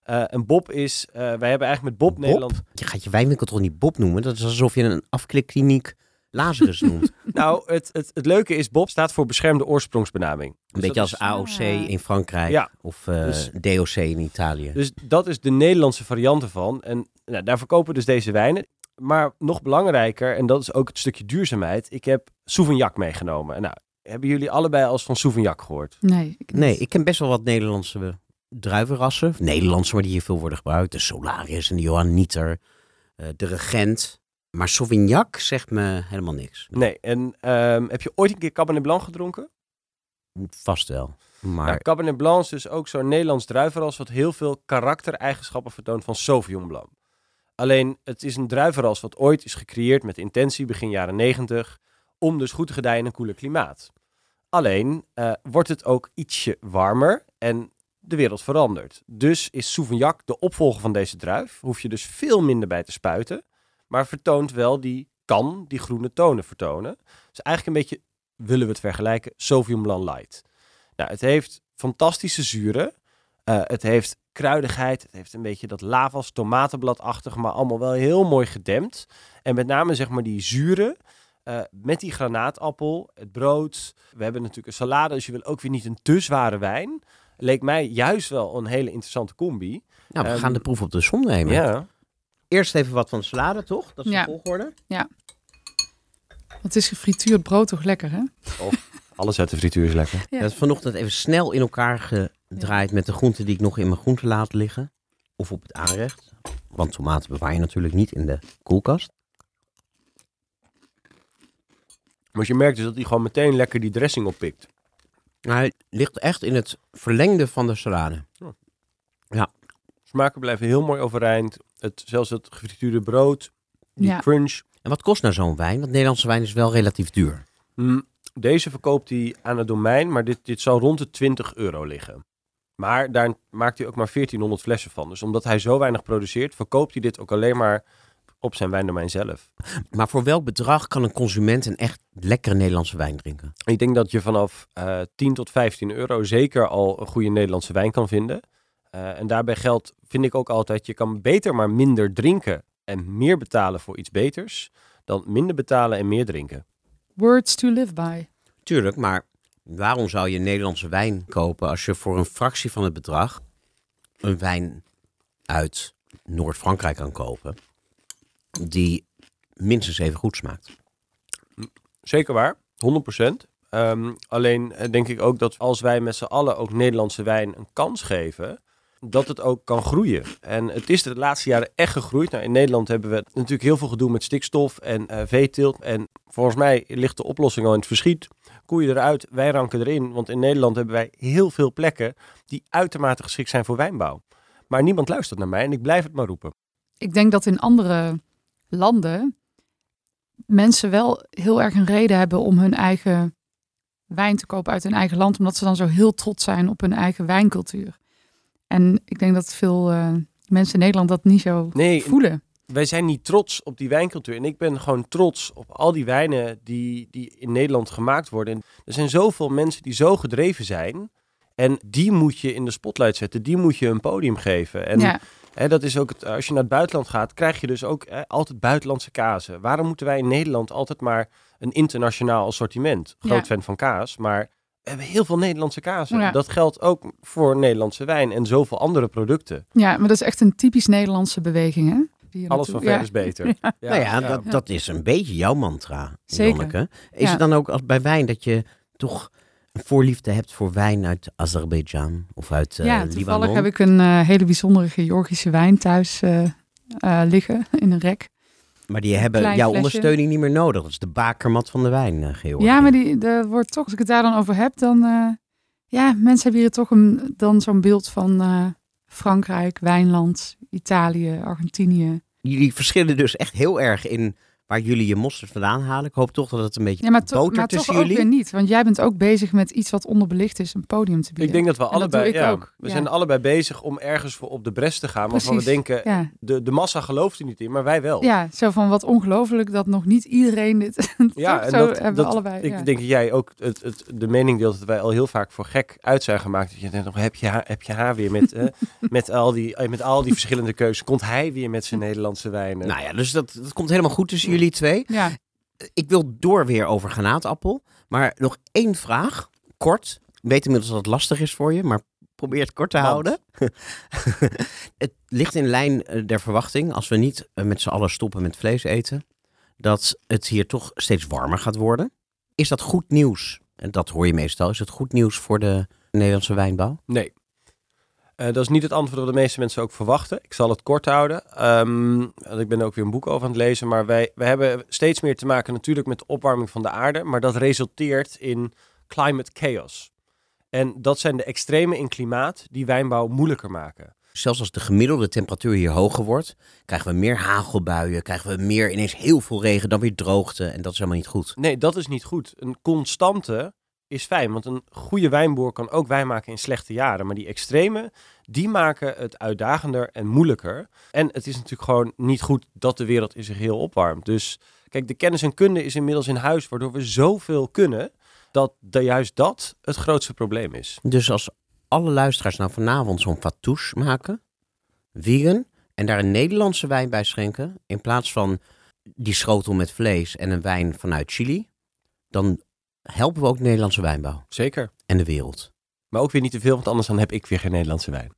Eh en Bob is... eh, wij hebben eigenlijk met Bob, Bob? Nederland... Je gaat je wijnwinkel toch niet Bob noemen? Dat is alsof je een afklikkliniek Lazarus noemt. Nou, het, het, het leuke is, Bob staat voor beschermde oorsprongsbenaming. Een Dus beetje als is- AOC in Frankrijk Ja. of eh, Dus- DOC in Italië. Dus dat is de Nederlandse variant ervan. En nou, daar verkopen dus deze wijnen. Maar nog belangrijker, en dat is ook het stukje duurzaamheid. Ik heb Sauvignac meegenomen. En nou, hebben jullie allebei als van Sauvignac gehoord? Nee, ik nee, ik ken best wel wat Nederlandse druivenrassen. Nederlandse, maar die hier veel worden gebruikt. De Solaris en de Johanniter. eh de Regent. Maar Sauvignac zegt me helemaal niks. Nee. En ehm, heb je ooit een keer Cabernet Blanc gedronken? Vast wel. Maar Nou, Cabernet Blanc is dus ook zo'n Nederlands druivenras... wat heel veel karaktereigenschappen vertoont van Sauvignon Blanc. Alleen, het is een druivenras wat ooit is gecreëerd met intentie begin jaren 90... om dus goed te gedijen in een koeler klimaat. Alleen eh, wordt het ook ietsje warmer en de wereld verandert. Dus is Sauvignac de opvolger van deze druif. Hoef je dus veel minder bij te spuiten. Maar vertoont wel die kan die groene tonen vertonen. Dus eigenlijk een beetje, willen we het vergelijken, Sauvignon Blanc Light. Nou, het heeft fantastische zuren. Eh, het heeft kruidigheid. Het heeft een beetje dat lavas, tomatenbladachtig, maar allemaal wel heel mooi gedempt. En met name zeg maar die zuren eh, met die granaatappel, het brood. We hebben natuurlijk een salade, dus je wil ook weer niet een te zware wijn. Leek mij juist wel een hele interessante combi. nou, we ehm, gaan de proef op de som nemen. Ja. Eerst even wat van de salade, toch? Dat is Ja. de volgorde. Het is gefrituurd brood toch lekker, hè? Alles uit de frituur is lekker. Ja. Dat is vanochtend even snel in elkaar gedraaid met de groenten die ik nog in mijn groente laat liggen. Of op het aanrecht. Want tomaten bewaar je natuurlijk niet in de koelkast. Maar je merkt dus dat hij gewoon meteen lekker die dressing oppikt. Hij ligt echt in het verlengde van de salade. Smaken blijven heel mooi overeind. Het, zelfs het gefrituurde brood, die Ja. crunch. En wat kost nou zo'n wijn? Want Nederlandse wijn is wel relatief duur. Mm, deze verkoopt hij aan het domein, maar dit, dit zal rond de 20 euro liggen. Maar daar maakt hij ook maar 1400 flessen van. Dus omdat hij zo weinig produceert, verkoopt hij dit ook alleen maar op zijn wijndomein zelf. Maar voor welk bedrag kan een consument een echt lekkere Nederlandse wijn drinken? Ik denk dat je vanaf eh 10 tot 15 euro zeker al een goede Nederlandse wijn kan vinden. Eh, en daarbij geldt, vind ik ook altijd, je kan beter maar minder drinken en meer betalen voor iets beters, dan minder betalen en meer drinken. Words to live by. Tuurlijk, maar waarom zou je Nederlandse wijn kopen als je voor een fractie van het bedrag een wijn uit Noord-Frankrijk kan kopen die minstens even goed smaakt? Zeker waar, 100%. Ehm, alleen eh, denk ik ook dat als wij met z'n allen ook Nederlandse wijn een kans geven, dat het ook kan groeien. En het is de laatste jaren echt gegroeid. Nou, in Nederland hebben we natuurlijk heel veel gedoe met stikstof en eh veeteelt. En volgens mij ligt de oplossing al in het verschiet. Koeien eruit, wij ranken erin. Want in Nederland hebben wij heel veel plekken die uitermate geschikt zijn voor wijnbouw. Maar niemand luistert naar mij en ik blijf het maar roepen. Ik denk dat in andere landen mensen wel heel erg een reden hebben om hun eigen wijn te kopen uit hun eigen land, omdat ze dan zo heel trots zijn op hun eigen wijncultuur. En ik denk dat veel eh, mensen in Nederland dat niet zo Nee, voelen. wij zijn niet trots op die wijncultuur. En ik ben gewoon trots op al die wijnen die, die in Nederland gemaakt worden. En er zijn zoveel mensen die zo gedreven zijn. En die moet je in de spotlight zetten. Die moet je een podium geven. En ja, hè, dat is ook het, als je naar het buitenland gaat, krijg je dus ook hè, altijd buitenlandse kazen. Waarom moeten wij in Nederland altijd maar een internationaal assortiment? Groot Ja. fan van kaas, maar we hebben heel veel Nederlandse kazen. Ja. Dat geldt ook voor Nederlandse wijn en zoveel andere producten. ja, maar dat is echt een typisch Nederlandse beweging, hè? Hier Alles van ver is beter. Ja, nou ja, Dat, dat is een beetje jouw mantra, Zeker. Janneke. Is Ja. het dan ook als bij wijn dat je toch een voorliefde hebt voor wijn uit Azerbeidzjan of uit eh ja, toevallig Libanon? heb ik een eh, hele bijzondere Georgische wijn thuis eh, eh, liggen in een rek. Maar die hebben jouw flesje. ondersteuning niet meer nodig. Dat is de bakermat van de wijn, eh Georg. Ja, maar die, de wordt toch, als ik het daar dan over heb, dan... eh, ja, mensen hebben hier toch een, dan zo'n beeld van eh, Frankrijk, Wijnland, Italië, Argentinië. Jullie verschillen dus echt heel erg in waar jullie je mosterd vandaan halen. Ik hoop toch dat het een beetje Ja, maar, to- botert maar toch tussen ook jullie. weer niet. Want jij bent ook bezig met iets wat onderbelicht is, een podium te bieden. Ik denk dat we En allebei, ja, ook, we ja. zijn allebei bezig om ergens voor op de bres te gaan. Waarvan we denken, Ja, de, de massa gelooft er niet in, maar wij wel. ja, zo van wat ongelooflijk dat nog niet iedereen dit... Ja, toch? en zo dat- hebben dat- we allebei. Ik ja. denk dat jij ook het, het, de mening deelt dat wij al heel vaak voor gek uit zijn gemaakt. Dat je denkt, nog heb je haar, heb je haar weer met, eh, met, al die, eh, met al die verschillende keuzes. Komt hij weer met zijn Nederlandse wijnen? Nou ja, dus dat, dat komt helemaal goed tussen jullie twee. Ja, Ik wil door weer over granaatappel. Maar nog één vraag, kort. Ik weet inmiddels dat het lastig is voor je, maar probeer het kort te Want? houden. het ligt in lijn eh, der verwachting, als we niet eh, met z'n allen stoppen met vlees eten, dat het hier toch steeds warmer gaat worden. Is dat goed nieuws? En dat hoor je meestal. Is het goed nieuws voor de Nederlandse wijnbouw? Nee. Eh, dat is niet het antwoord wat de meeste mensen ook verwachten. Ik zal het kort houden. Ehm, ik ben er ook weer een boek over aan het lezen. Maar wij, wij hebben steeds meer te maken natuurlijk met de opwarming van de aarde. Maar dat resulteert in climate chaos. En dat zijn de extremen in klimaat die wijnbouw moeilijker maken. Zelfs als de gemiddelde temperatuur hier hoger wordt, krijgen we meer hagelbuien, krijgen we meer ineens heel veel regen, dan weer droogte. En dat is helemaal niet goed. Nee, dat is niet goed. Een constante is fijn, want een goede wijnboer kan ook wijn maken in slechte jaren. Maar die extreme, die maken het uitdagender en moeilijker. En het is natuurlijk gewoon niet goed dat de wereld in zich heel opwarmt. Dus kijk, de kennis en kunde is inmiddels in huis, waardoor we zoveel kunnen, dat de, juist dat het grootste probleem is. Dus als alle luisteraars nou vanavond zo'n fatouche maken, vegan, en daar een Nederlandse wijn bij schenken, in plaats van die schotel met vlees en een wijn vanuit Chili, dan helpen we ook de Nederlandse wijnbouw Zeker. en de wereld. Maar ook weer niet te veel, want anders dan heb ik weer geen Nederlandse wijn.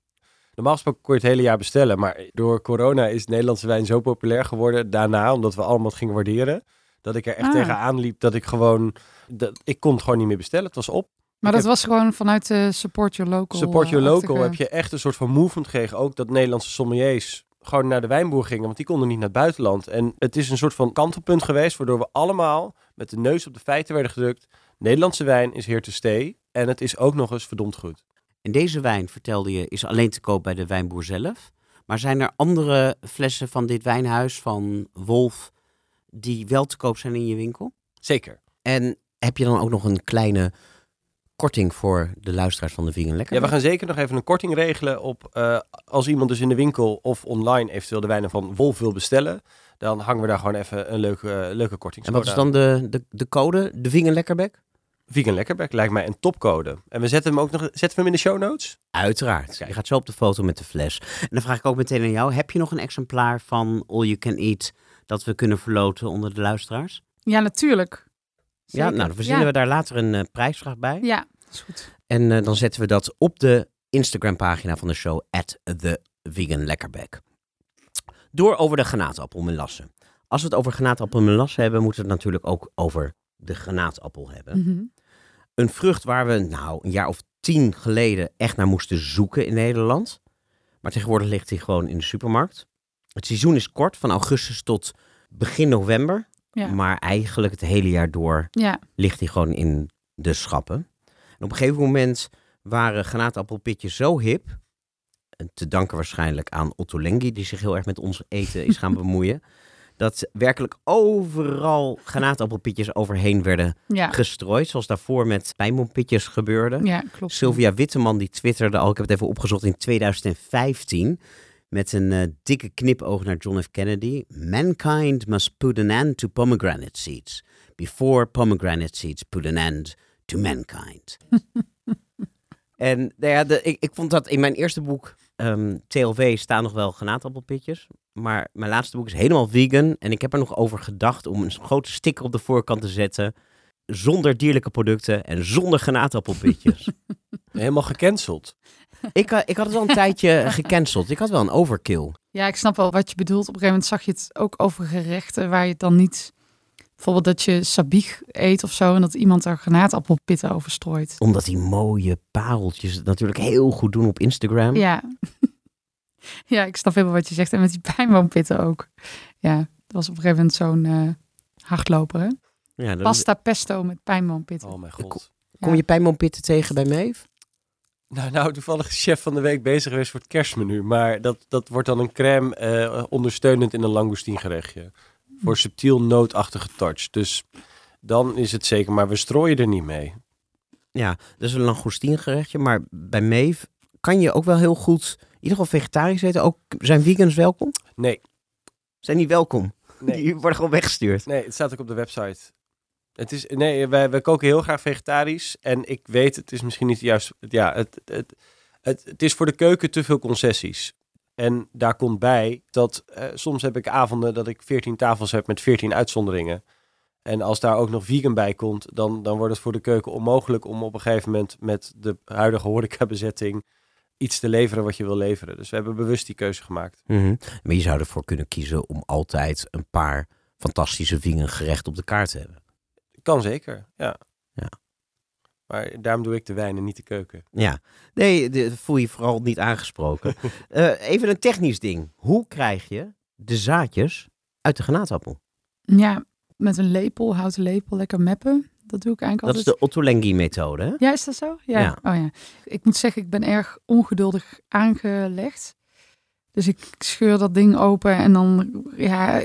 Normaal gesproken kon je het hele jaar bestellen, maar door corona is Nederlandse wijn zo populair geworden daarna, omdat we allemaal het gingen waarderen, dat ik er echt Ah. tegenaan liep dat ik gewoon, dat, ik kon het gewoon niet meer bestellen. Het was op. maar Ik dat was gewoon vanuit de Support Your Local. Support Your eh, Local achtige- heb je echt een soort van movement gekregen, ook dat Nederlandse sommeliers gewoon naar de wijnboer gingen, want die konden niet naar het buitenland. En het is een soort van kantelpunt geweest, waardoor we allemaal met de neus op de feiten werden gedrukt. Nederlandse wijn is here to stay en het is ook nog eens verdomd goed. En deze wijn, vertelde je, is alleen te koop bij de wijnboer zelf. Maar zijn er andere flessen van dit wijnhuis, van Wolf, die wel te koop zijn in je winkel? Zeker. En heb je dan ook nog een kleine korting voor de luisteraars van de Vegan Lekker? Ja, we gaan zeker nog even een korting regelen op eh, als iemand dus in de winkel of online eventueel de wijnen van Wolf wil bestellen. Dan hangen we daar gewoon even een leuke, leuke korting. En wat is dan de, de, de code? De Vegan Lekkerbek? Vegan Lekkerback lijkt mij een topcode. En we zetten hem ook nog zetten we hem in de show notes. Uiteraard. Kijk. Je gaat zo op de foto met de fles. En dan vraag ik ook meteen aan jou. Heb je nog een exemplaar van All You Can Eat dat we kunnen verloten onder de luisteraars? Ja, natuurlijk. Ja, nou dan verzinnen we daar later een eh, prijsvraag bij. Ja, dat is goed. En eh, dan zetten we dat op de Instagram pagina van de show, at the Vegan Lekkerbek. Door over de granaatappelmelasse. Als we het over granaatappelmelasse hebben, moeten we het natuurlijk ook over de granaatappel hebben. Mhm. Een vrucht waar we nou een jaar of tien geleden echt naar moesten zoeken in Nederland. Maar tegenwoordig ligt hij gewoon in de supermarkt. Het seizoen is kort, van augustus tot begin november. Ja. Maar eigenlijk het hele jaar door Ja, ligt hij gewoon in de schappen. En op een gegeven moment waren granaatappelpitjes zo hip, te danken waarschijnlijk aan Otto Lengi, die zich heel erg met ons eten is gaan bemoeien, dat werkelijk overal granaatappelpitjes overheen werden ja. gestrooid, zoals daarvoor met pijnboompitjes gebeurde. ja klopt. Sylvia Witteman die twitterde al, ik heb het even opgezocht, in 2015 met een eh, dikke knipoog naar John F. Kennedy. Mankind must put an end to pomegranate seeds before pomegranate seeds put an end to mankind. en nou ja, de, ik, ik vond dat in mijn eerste boek, ehm, TLV, staan nog wel granaatappelpitjes. Maar mijn laatste boek is helemaal vegan. En ik heb er nog over gedacht om een grote sticker op de voorkant te zetten. Zonder dierlijke producten en zonder granaatappelpitjes. Helemaal gecanceld. Ik, eh, ik had het al een tijdje gecanceld. Ik had wel een overkill. Ja, ik snap wel wat je bedoelt. Op een gegeven moment zag je het ook over gerechten waar je het dan niet... Bijvoorbeeld dat je sabich eet of zo en dat iemand er granaatappelpitten over strooit. Omdat die mooie pareltjes het natuurlijk heel goed doen op Instagram. Ja. ja, ik snap helemaal wat je zegt. En met die pijnboompitten ook. Ja, Dat was op een gegeven moment zo'n eh, hardloper. Hè? Ja, Pasta pesto met pijnboompitten. Oh mijn god. kom je pijnboompitten tegen bij Meef? Nou, nou, toevallig chef van de week bezig geweest voor het kerstmenu. Maar dat, dat wordt dan een crème eh, ondersteunend in een langoustine Voor subtiel nootachtige touch. Dus dan is het zeker, maar we strooien er niet mee. Ja, dat is een langoustine Maar bij Meef kan je ook wel heel goed, in ieder geval vegetarisch eten. Ook, zijn vegans welkom? Nee. Zijn niet welkom? Nee. Die worden gewoon weggestuurd. Nee, het staat ook op de website. Het is, nee, wij, wij koken heel graag vegetarisch. En ik weet, het is misschien niet juist. Ja, het, het, het, is voor de keuken te veel concessies. En daar komt bij dat eh, soms heb ik avonden dat ik 14 tafels heb met 14 uitzonderingen. En als daar ook nog vegan bij komt, dan, dan wordt het voor de keuken onmogelijk om op een gegeven moment met de huidige horecabezetting iets te leveren wat je wil leveren. Dus we hebben bewust die keuze gemaakt. Mhm. Maar je zou ervoor kunnen kiezen om altijd een paar fantastische vegan gerechten op de kaart te hebben. Kan zeker, ja. Ja. Maar daarom doe ik de wijn en niet de keuken. Ja, nee, de, voel je vooral niet aangesproken. Eh, even een technisch ding. Hoe krijg je de zaadjes uit de granaatappel? Ja, met een lepel, houten lepel, lekker meppen. Dat doe ik eigenlijk Dat is altijd. de Ottolenghi-methode? Ja, is dat zo? Ja. Ja. Oh ja. Ik moet zeggen, ik ben erg ongeduldig aangelegd. Dus ik scheur dat ding open en dan, ja,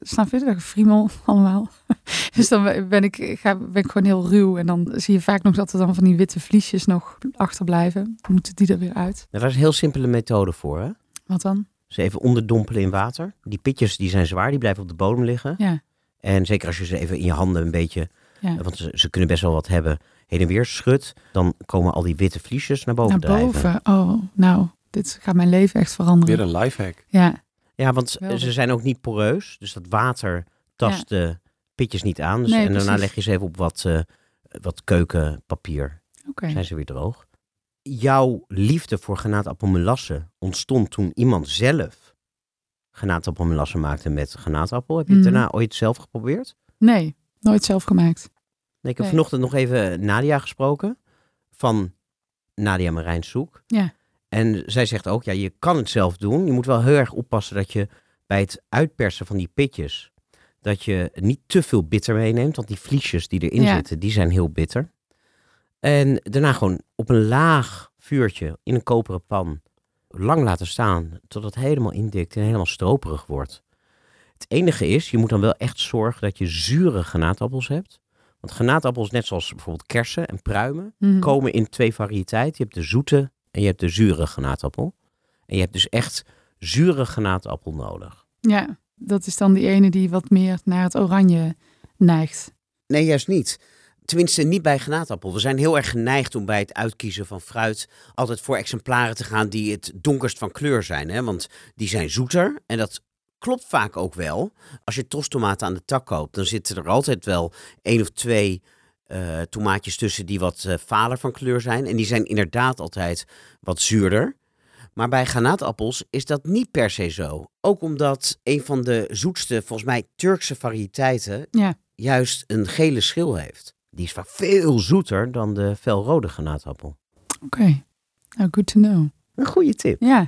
snap je dat? Friemel allemaal. dus dan ben ik, ga, ben ik gewoon heel ruw. En dan zie je vaak nog dat er dan van die witte vliesjes nog achterblijven. Dan moeten die er weer uit. Daar is een heel simpele methode voor, hè? Wat dan? Ze even onderdompelen in water. Die pitjes die zijn zwaar, die blijven op de bodem liggen. Ja, En zeker als je ze even in je handen een beetje, ja. want ze, ze kunnen best wel wat hebben, heen en weer schudt, dan komen al die witte vliesjes naar boven Naar drijven. boven. Oh, nou, dit gaat mijn leven echt veranderen. Weer een lifehack. Ja, Ja, want ze zijn ook niet poreus, dus dat water tast de pitjes niet aan. Dus, Nee, en daarna leg je ze even op wat, eh, wat keukenpapier. oké. Zijn ze weer droog. Jouw liefde voor granaatappelmelassen ontstond toen iemand zelf granaatappelmelassen maakte met granaatappel. Heb je het Mhm. daarna ooit zelf geprobeerd? Nee, nooit zelf gemaakt. Nee, ik heb Nee. vanochtend nog even Nadia gesproken van Nadia Marijnsoek. Ja. En zij zegt ook, ja, je kan het zelf doen. Je moet wel heel erg oppassen dat je bij het uitpersen van die pitjes, dat je niet te veel bitter meeneemt. Want die vliesjes die erin Ja. zitten, die zijn heel bitter. En daarna gewoon op een laag vuurtje in een koperen pan lang laten staan tot het helemaal indikt en helemaal stroperig wordt. Het enige is, je moet dan wel echt zorgen dat je zure granaatappels hebt. Want granaatappels, net zoals bijvoorbeeld kersen en pruimen, Mhm. komen in twee variëteiten. Je hebt de zoete en je hebt de zure granaatappel. En je hebt dus echt zure granaatappel nodig. Ja, dat is dan die ene die wat meer naar het oranje neigt. Nee, juist niet. Tenminste, niet bij granaatappel. We zijn heel erg geneigd om bij het uitkiezen van fruit altijd voor exemplaren te gaan die het donkerst van kleur zijn. Hè? Want die zijn zoeter en dat klopt vaak ook wel. Als je tostomaten aan de tak koopt, dan zitten er altijd wel één of twee eh, tomaatjes tussen die wat eh, valer van kleur zijn. En die zijn inderdaad altijd wat zuurder. Maar bij granaatappels is dat niet per se zo. Ook omdat een van de zoetste, volgens mij Turkse variëteiten, Ja. juist een gele schil heeft. Die is vaak veel zoeter dan de felrode granaatappel. Oké, nou good to know. Een goede tip. Ja.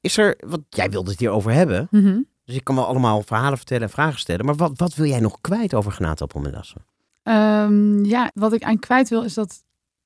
Is er, want jij wilde het hierover hebben, Mhm. dus ik kan wel allemaal verhalen vertellen en vragen stellen. Maar wat, wat wil jij nog kwijt over granaatappelmelassen? Ehm, ja, wat ik aan kwijt wil is dat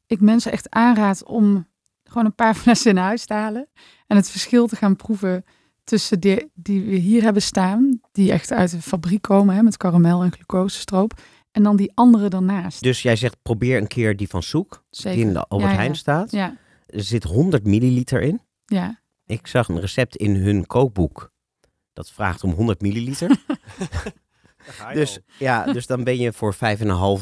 ik mensen echt aanraad om gewoon een paar flessen in huis te halen. En het verschil te gaan proeven tussen die, die we hier hebben staan, die echt uit de fabriek komen hè, met karamel en glucosestroop. En dan die andere daarnaast. Dus jij zegt probeer een keer die van Soek, Zeker. die in de Albert Ja, Heijn ja. staat. Ja, Er zit 100 milliliter in. ja. Ik zag een recept in hun kookboek. Dat vraagt om 100 milliliter. dus, ja, dus dan ben je voor 5,5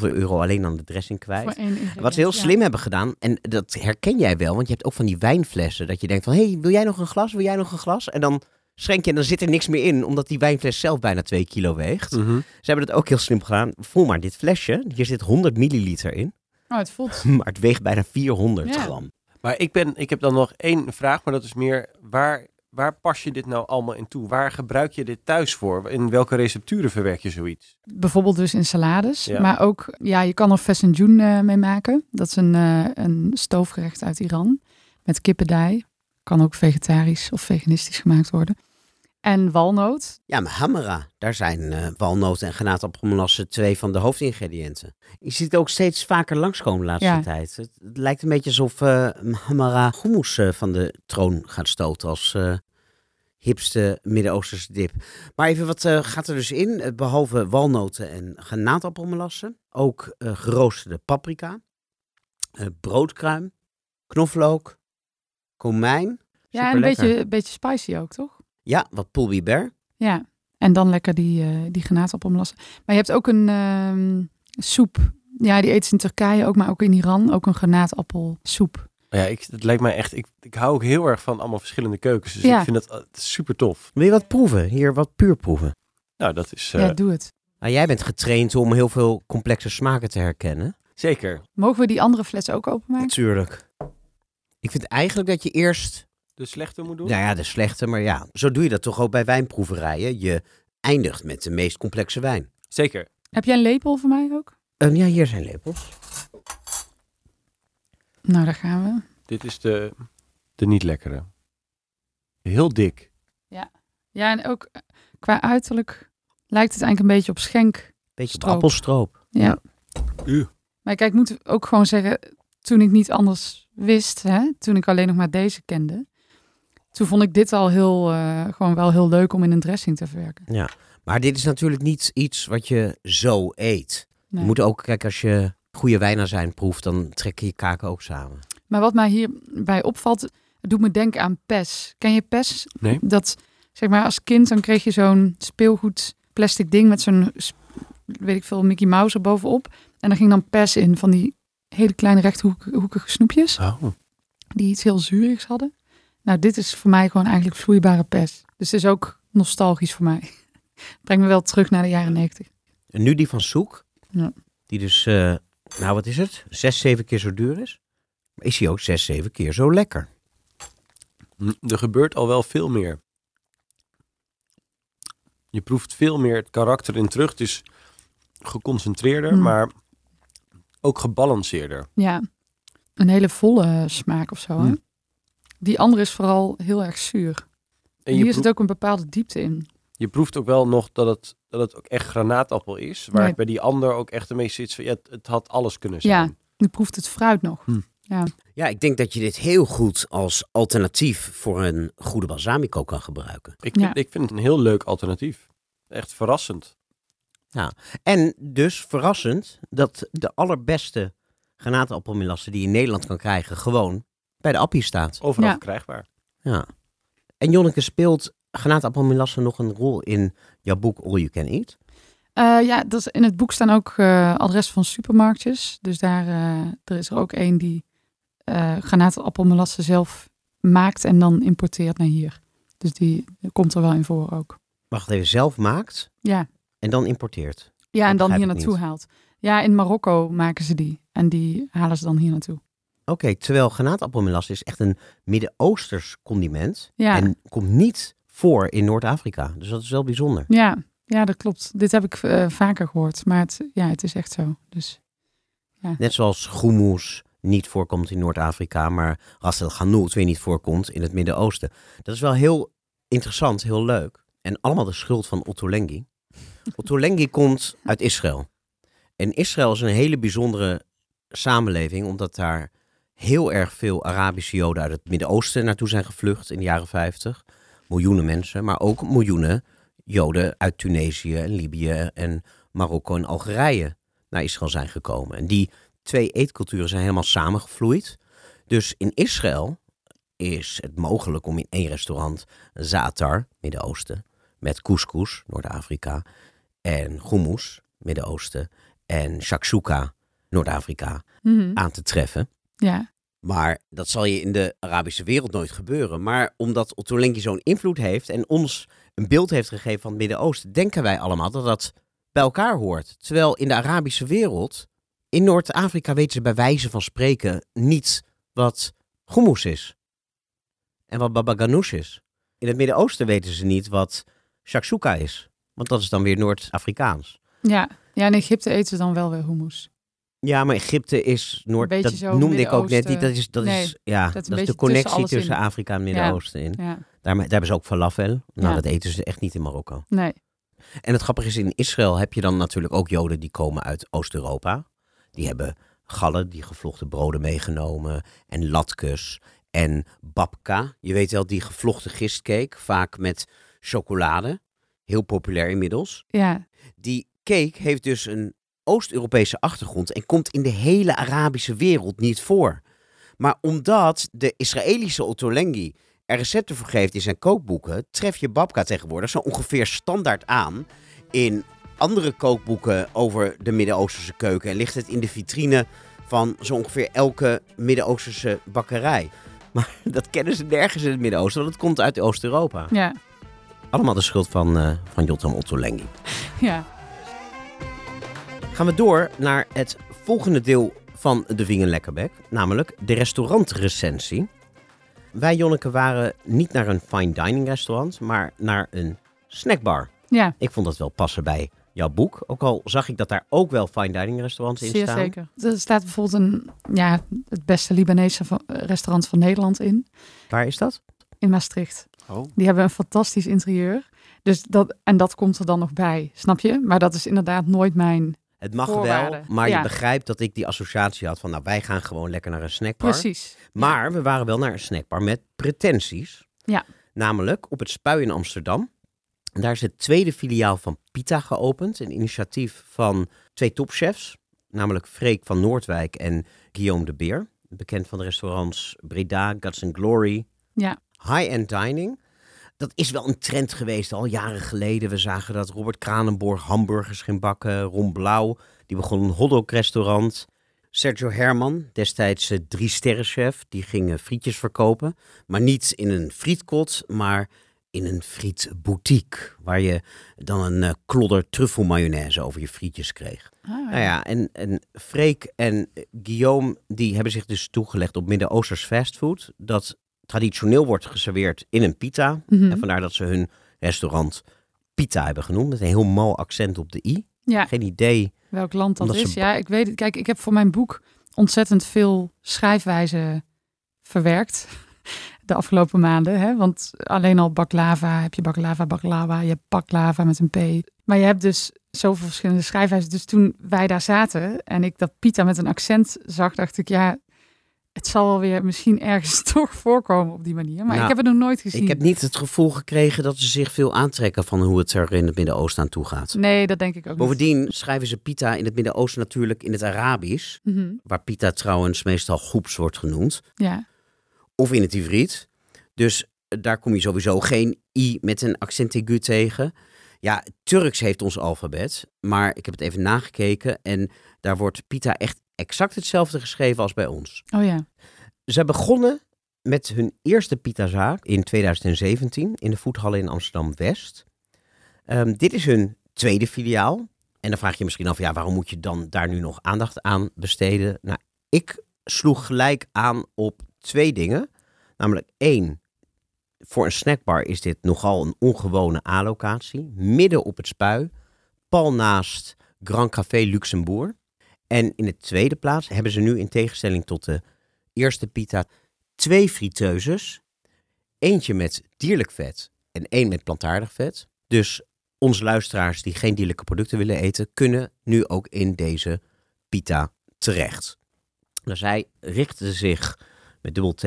euro alleen aan de dressing kwijt. Wat ze heel ja. slim hebben gedaan, en dat herken jij wel, want je hebt ook van die wijnflessen. Dat je denkt van, hé, hey, wil jij nog een glas? Wil jij nog een glas? En dan schenk je en dan zit er niks meer in, omdat die wijnfles zelf bijna 2 kilo weegt. Mhm. Ze hebben het ook heel slim gedaan. Voel maar dit flesje, hier zit 100 milliliter in, Oh, het voelt. maar het weegt bijna 400 Ja. gram. Maar ik, ben, ik heb dan nog één vraag, maar dat is meer, waar, waar pas je dit nou allemaal in toe? Waar gebruik je dit thuis voor? In welke recepturen verwerk je zoiets? Bijvoorbeeld dus in salades. Ja. Maar ook, ja, je kan er fesenjoen eh mee maken. Dat is een, eh, een stoofgerecht uit Iran. Met kippendij. Kan ook vegetarisch of veganistisch gemaakt worden. En walnoot. Ja, maar hamera, daar zijn eh walnoten en granaatappelmelassen twee van de hoofdingrediënten. Je ziet het ook steeds vaker langskomen de laatste Ja. tijd. Het, het lijkt een beetje alsof eh hamera hummus eh, van de troon gaat stoten als hipste Midden-Oosterse dip. Maar even, wat gaat er dus in? Eh, behalve walnoten en granaatappelmelassen, ook geroosterde paprika, eh, broodkruim, knoflook, komijn. Ja, en een beetje, een beetje spicy ook, toch? Ja, wat poelbiber. Ja. En dan lekker die, eh die granaatappelmelassen. Maar je hebt ook een ehm, soep. Ja, die eten ze in Turkije ook, maar ook in Iran. Ook een granaatappelsoep. Ja, ik, het lijkt mij echt... Ik, ik hou ook heel erg van allemaal verschillende keukens. Dus Ja. ik vind het, eh, super tof. Wil je wat proeven? Hier wat puur proeven. Nou, dat is eh, Ja, doe het. Nou, jij bent getraind om heel veel complexe smaken te herkennen. zeker. Mogen we die andere fles ook openmaken? Natuurlijk. Ik vind eigenlijk dat je eerst, De slechte moet doen. nou ja, de slechte, maar ja, zo doe je dat toch ook bij wijnproeverijen. Je eindigt met de meest complexe wijn. Zeker. Heb jij een lepel voor mij ook? En ja, hier zijn lepels. Nou, daar gaan we. Dit is de, de niet lekkere. Heel dik. Ja, en ook eh, qua uiterlijk lijkt het eigenlijk een beetje op schenk. Beetje op Stroop. appelstroop. Ja. Uh. Maar kijk, ik moet ook gewoon zeggen, toen ik niet anders wist, hè, toen ik alleen nog maar deze kende, toen vond ik dit al heel, eh, gewoon wel heel leuk om in een dressing te verwerken. Maar dit is natuurlijk niet iets wat je zo eet. Nee. Je moet ook, kijk, als je goede wijnazijn proeft, dan trek je je kaken ook samen. Maar wat mij hierbij opvalt, het doet me denken aan pes. Ken je pes? Nee. Dat, zeg maar, als kind dan kreeg je zo'n speelgoed plastic ding met zo'n, weet ik veel, Mickey Mouse er bovenop. En daar ging dan pes in van die hele kleine rechthoekige snoepjes. Oh. die iets heel zuurigs hadden. Nou, dit is voor mij gewoon eigenlijk vloeibare pers. Dus het is ook nostalgisch voor mij. Brengt me wel terug naar de jaren negentig. En nu die van Soek, Ja. die dus, eh, nou wat is het, zes, zeven keer zo duur is. Maar is die ook zes, zeven keer zo lekker. Hm, Er gebeurt al wel veel meer. Je proeft veel meer het karakter in terug. Het is geconcentreerder, Mm. maar ook gebalanceerder. Ja, een hele volle smaak of zo. Hè? Die andere is vooral heel erg zuur. En Hier zit ook een bepaalde diepte in. je proeft ook wel nog dat het, dat het ook echt granaatappel is. Waar Nee. bij die ander ook echt een beetje zit van, ja, het, het had alles kunnen Ja. zijn. Je proeft het fruit nog. Hmm. Ja. Ja, ik denk dat je dit heel goed als alternatief voor een goede balsamico kan gebruiken. Ik, vind, Ja. ik vind het een heel leuk alternatief. Echt verrassend. En dus verrassend dat de allerbeste granaatappelmelasse die je in Nederland kan krijgen gewoon bij de appie staat. Overal Ja. verkrijgbaar. Ja. En Jonneke, speelt granaatappelmelasse nog een rol in jouw boek All You Can Eat? Eh, ja, dat is, in het boek staan ook eh adres van supermarktjes. Dus daar eh, er is er ook één die eh granaatappelmelasse zelf maakt en dan importeert naar hier. Dus die komt er wel in voor ook. Wacht even, zelf maakt Ja, en dan importeert. ja en dan hier naartoe haalt. Ja, in Marokko maken ze die. En die halen ze dan hier naartoe. Oké, terwijl granaatappelmelasse is echt een Midden-Oosters condiment. Ja. En komt niet voor in Noord-Afrika. Dus dat is wel bijzonder. Ja, ja dat klopt. Dit heb ik eh, vaker gehoord. Maar het, ja, het is echt zo. Dus Net zoals hummus niet voorkomt in Noord-Afrika, maar ras el weer niet voorkomt in het Midden-Oosten. Dat is wel heel interessant, heel leuk. En allemaal de schuld van Otto Lengi. Otto Lengi komt uit Israël. En Israël is een hele bijzondere samenleving, omdat daar heel erg veel Arabische Joden uit het Midden-Oosten naartoe zijn gevlucht in de jaren 50. Miljoenen mensen, maar ook miljoenen Joden uit Tunesië en Libië en Marokko en Algerije naar Israël zijn gekomen. En die twee eetculturen zijn helemaal samengevloeid. Dus in Israël is het mogelijk om in één restaurant zatar, Midden-Oosten, met couscous, Noord-Afrika, en hummus, Midden-Oosten, en shakshuka, Noord-Afrika, mhm. aan te treffen. Ja, Maar dat zal je in de Arabische wereld nooit gebeuren. Maar omdat Otto Lengi zo'n invloed heeft en ons een beeld heeft gegeven van het Midden-Oosten, denken wij allemaal dat dat bij elkaar hoort. Terwijl in de Arabische wereld, in Noord-Afrika weten ze bij wijze van spreken niet wat hummus is. En wat baba ganoush is. In het Midden-Oosten weten ze niet wat shakshuka is. Want dat is dan weer Noord-Afrikaans. ja. ja, in Egypte eten ze dan wel weer hummus. Ja, maar Egypte is Noord. Dat noemde ik ook net. Dat is, dat Nee, is, ja, dat is de tussen connectie tussen. Afrika en Midden-Oosten in. Ja, Daar, daar hebben ze ook falafel. Nou, Ja. dat eten ze echt niet in Marokko. nee. En het grappige is, in Israël heb je dan natuurlijk ook Joden die komen uit Oost-Europa. Die hebben gallen, die gevlochten broden meegenomen. En latkes. En babka. Je weet wel, die gevlochten gistcake. Vaak met chocolade. Heel populair inmiddels. Ja, Die cake heeft dus een Oost-Europese achtergrond en komt in de hele Arabische wereld niet voor. Maar omdat de Israëlische Ottolenghi er recepten voor geeft in zijn kookboeken, tref je babka tegenwoordig zo ongeveer standaard aan in andere kookboeken over de Midden-Oosterse keuken. En ligt het in de vitrine van zo ongeveer elke Midden-Oosterse bakkerij. Maar dat kennen ze nergens in het Midden-Oosten, want het komt uit Oost-Europa. ja, Allemaal de schuld van, eh van Jotam Ottolenghi. ja. Gaan we door naar het volgende deel van de Vingen Lekkerbek, namelijk de restaurantrecensie. Wij, Jonneke, waren niet naar een fine dining restaurant, maar naar een snackbar. Ja, Ik vond dat wel passen bij jouw boek, ook al zag ik dat daar ook wel fine dining restaurants in zeer staan. zeker. Er staat bijvoorbeeld een, ja, het beste Libanese va- restaurant van Nederland in, Waar is dat? in Maastricht. Oh. Die hebben een fantastisch interieur. Dus dat, en dat komt er dan nog bij, snap je? Maar dat is inderdaad nooit mijn... Het mag Voorwaarden, wel, maar ja. je begrijpt dat ik die associatie had van, nou, wij gaan gewoon lekker naar een snackbar. Precies. Maar we waren wel naar een snackbar met pretenties. Ja. Namelijk op het Spui in Amsterdam. En daar is het tweede filiaal van Pita geopend. Een initiatief van twee topchefs. Namelijk Freek van Noordwijk en Guillaume de Beer. Bekend van de restaurants Breda, Guts and Glory. Ja, High-end dining. Dat is wel een trend geweest al jaren geleden. We zagen dat Robert Kranenborg hamburgers ging bakken. Ron Blauw, die begon een hotdog restaurant. Sergio Herman, destijds eh, drie sterrenchef, die ging eh, frietjes verkopen. Maar niet in een frietkot, maar in een frietboutique. Waar je dan een eh, klodder truffelmayonaise over je frietjes kreeg. Ah, Nou ja, en, en Freek en Guillaume die hebben zich dus toegelegd op Midden-Oosters fastfood. Dat traditioneel wordt geserveerd in een pita. Mhm. En vandaar dat ze hun restaurant Pita hebben genoemd. Met een heel mal accent op de i. ja. Geen idee. Welk land dat is? ze- Ja, ik weet het. Kijk, ik heb voor mijn boek ontzettend veel schrijfwijzen verwerkt de afgelopen maanden. Hè? Want alleen al baklava heb je baklava, baklava, je hebt baklava met een p. Maar je hebt dus zoveel verschillende schrijfwijzen. Dus toen wij daar zaten en ik dat pita met een accent zag, dacht ik, ja, het zal wel weer misschien ergens toch voorkomen op die manier. Maar Nou, ik heb het nog nooit gezien. Ik heb niet het gevoel gekregen dat ze zich veel aantrekken van hoe het er in het Midden-Oosten aan toe gaat. Nee, dat denk ik ook Bovendien schrijven ze pita in het Midden-Oosten natuurlijk in het Arabisch. Mhm. Waar pita trouwens meestal groeps wordt genoemd. Ja, of in het Ivriet. Dus eh, daar kom je sowieso geen i met een accent aigu tegen. Ja, Turks heeft ons alfabet, maar ik heb het even nagekeken en daar wordt pita echt exact hetzelfde geschreven als bij ons. oh ja. Ze begonnen met hun eerste pitazaak in 2017 in de voethallen in Amsterdam-West. Ehm, dit is hun tweede filiaal. En dan vraag je je misschien af, ja, waarom moet je dan daar nu nog aandacht aan besteden? Nou, ik sloeg gelijk aan op twee dingen. Namelijk één, voor een snackbar is dit nogal een ongewone A-locatie. Midden op het spui, pal naast Grand Café Luxembourg. En in de tweede plaats hebben ze nu in tegenstelling tot de eerste pita twee friteuses. Eentje met dierlijk vet en één met plantaardig vet. Dus onze luisteraars die geen dierlijke producten willen eten, kunnen nu ook in deze pita terecht. Nou, zij richten zich met dubbel T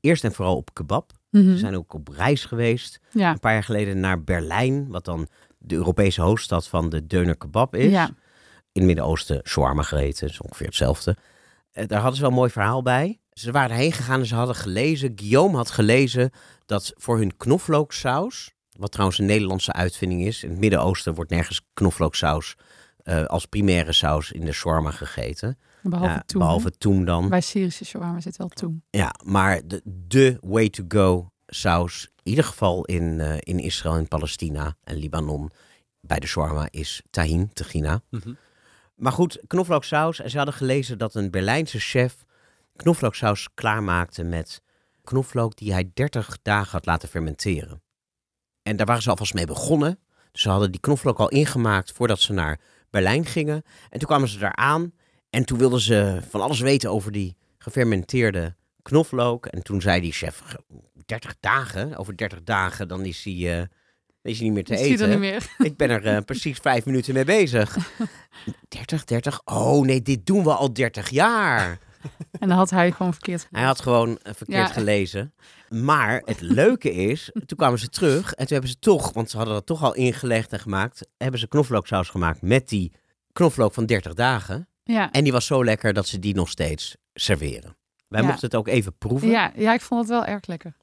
eerst en vooral op kebab. Mhm. Ze zijn ook op reis geweest. ja. Een paar jaar geleden naar Berlijn, wat dan de Europese hoofdstad van de deuner kebab is. Ja. In het Midden-Oosten shawarma gegeten, is ongeveer hetzelfde. Eh, daar hadden ze wel een mooi verhaal bij. Ze waren heen gegaan en ze hadden gelezen, Guillaume had gelezen dat voor hun knoflooksaus, wat trouwens een Nederlandse uitvinding is, in het Midden-Oosten wordt nergens knoflooksaus eh, als primaire saus in de shawarma gegeten. Behalve Ja, toen. behalve toen dan. Bij Syrische shawarma zit wel toen. Ja, maar de, de way to go saus, in ieder geval in, eh, in Israël en Palestina en Libanon, bij de shawarma is tahin, tahina. Mhm. Maar goed, knoflooksaus. En ze hadden gelezen dat een Berlijnse chef knoflooksaus klaarmaakte met knoflook die hij 30 dagen had laten fermenteren. En daar waren ze alvast mee begonnen. Dus ze hadden die knoflook al ingemaakt voordat ze naar Berlijn gingen. En toen kwamen ze daar aan En toen wilden ze van alles weten over die gefermenteerde knoflook. En toen zei die chef, 30 dagen, over 30 dagen, dan is hij, eh, is hij niet meer te eten. niet meer. Ik ben er eh, precies vijf minuten mee bezig. 30, 30. Oh nee, dit doen we al 30 jaar. En dan had hij gewoon verkeerd Hij had gewoon eh, verkeerd Ja. gelezen. Maar het leuke is, toen kwamen ze terug en toen hebben ze toch, want ze hadden dat toch al ingelegd en gemaakt, hebben ze knoflooksaus gemaakt met die knoflook van 30 dagen. Ja. En die was zo lekker dat ze die nog steeds serveren. Wij Ja. mochten het ook even proeven. Ja, ja, ik vond het wel erg lekker.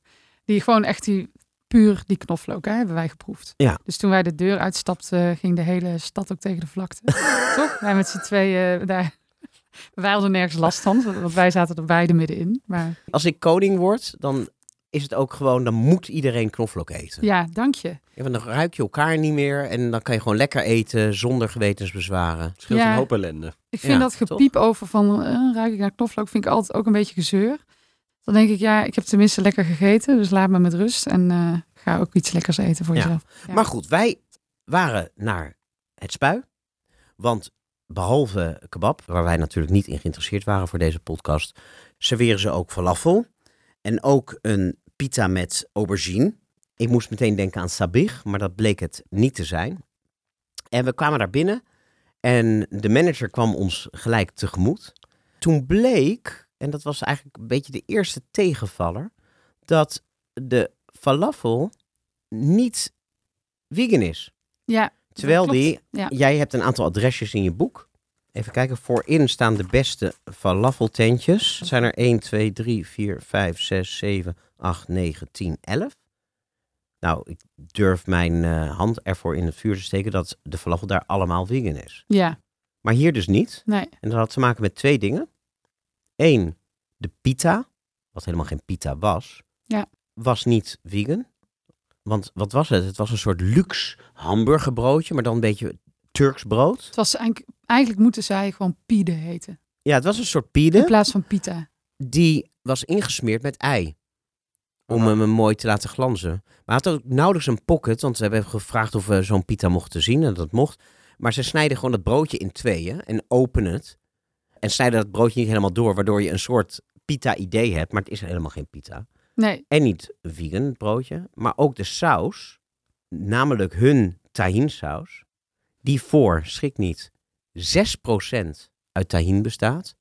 Die gewoon echt die puur die knoflook hè, hebben wij geproefd. Ja. Dus toen wij de deur uitstapten, ging de hele stad ook tegen de vlakte. Toch? Wij met z'n tweeën daar. Wij hadden nergens last van, want wij zaten er beide middenin. Maar Als ik koning word, dan is het ook gewoon, dan moet iedereen knoflook eten. ja, dank je. Ja, want dan ruik je elkaar niet meer en dan kan je gewoon lekker eten zonder gewetensbezwaren. Scheelt Ja. een hoop ellende. Ik vind Ja, dat gepiep over van eh, ruik ik naar knoflook, vind ik altijd ook een beetje gezeur. Dan denk ik, ja, ik heb tenminste lekker gegeten, dus laat me met rust. En eh, ga ook iets lekkers eten voor Ja. jezelf. Ja. Maar goed, wij waren naar het spui. Want behalve kebab, waar wij natuurlijk niet in geïnteresseerd waren voor deze podcast, serveren ze ook falafel. En ook een pita met aubergine. Ik moest meteen denken aan sabich, maar dat bleek het niet te zijn. En we kwamen daar binnen en de manager kwam ons gelijk tegemoet. Toen bleek, en dat was eigenlijk een beetje de eerste tegenvaller, dat de falafel niet vegan is. ja, Terwijl klopt. die, Ja. jij hebt een aantal adresjes in je boek. Even kijken, voorin staan de beste falafeltentjes. Het zijn er 1, 2, 3, 4, 5, 6, 7, 8, 9, 10, 11. Nou, ik durf mijn eh, hand ervoor in het vuur te steken dat de falafel daar allemaal vegan is. ja, Maar hier dus niet. nee. En dat had te maken met twee dingen. Eén, de pita, wat helemaal geen pita was, Ja. was niet vegan. Want wat was het? Het was een soort luxe hamburgerbroodje, maar dan een beetje Turks brood. Het was eigenlijk, eigenlijk moeten zij gewoon pide heten. Ja, het was een soort In pide. plaats van pita. Die was ingesmeerd met ei. Om Aha. hem mooi te laten glanzen. Maar hij had ook nauwelijks een pocket, want we hebben gevraagd of we zo'n pita mochten zien. En dat mocht. Maar ze snijden gewoon het broodje in tweeën en openen het. En snijden dat broodje niet helemaal door, waardoor je een soort pita-idee hebt. Maar het is helemaal geen pita. Nee, En niet vegan, het broodje. Maar ook de saus, namelijk hun tahinsaus, die voor, schrik niet, 6% uit tahin bestaat.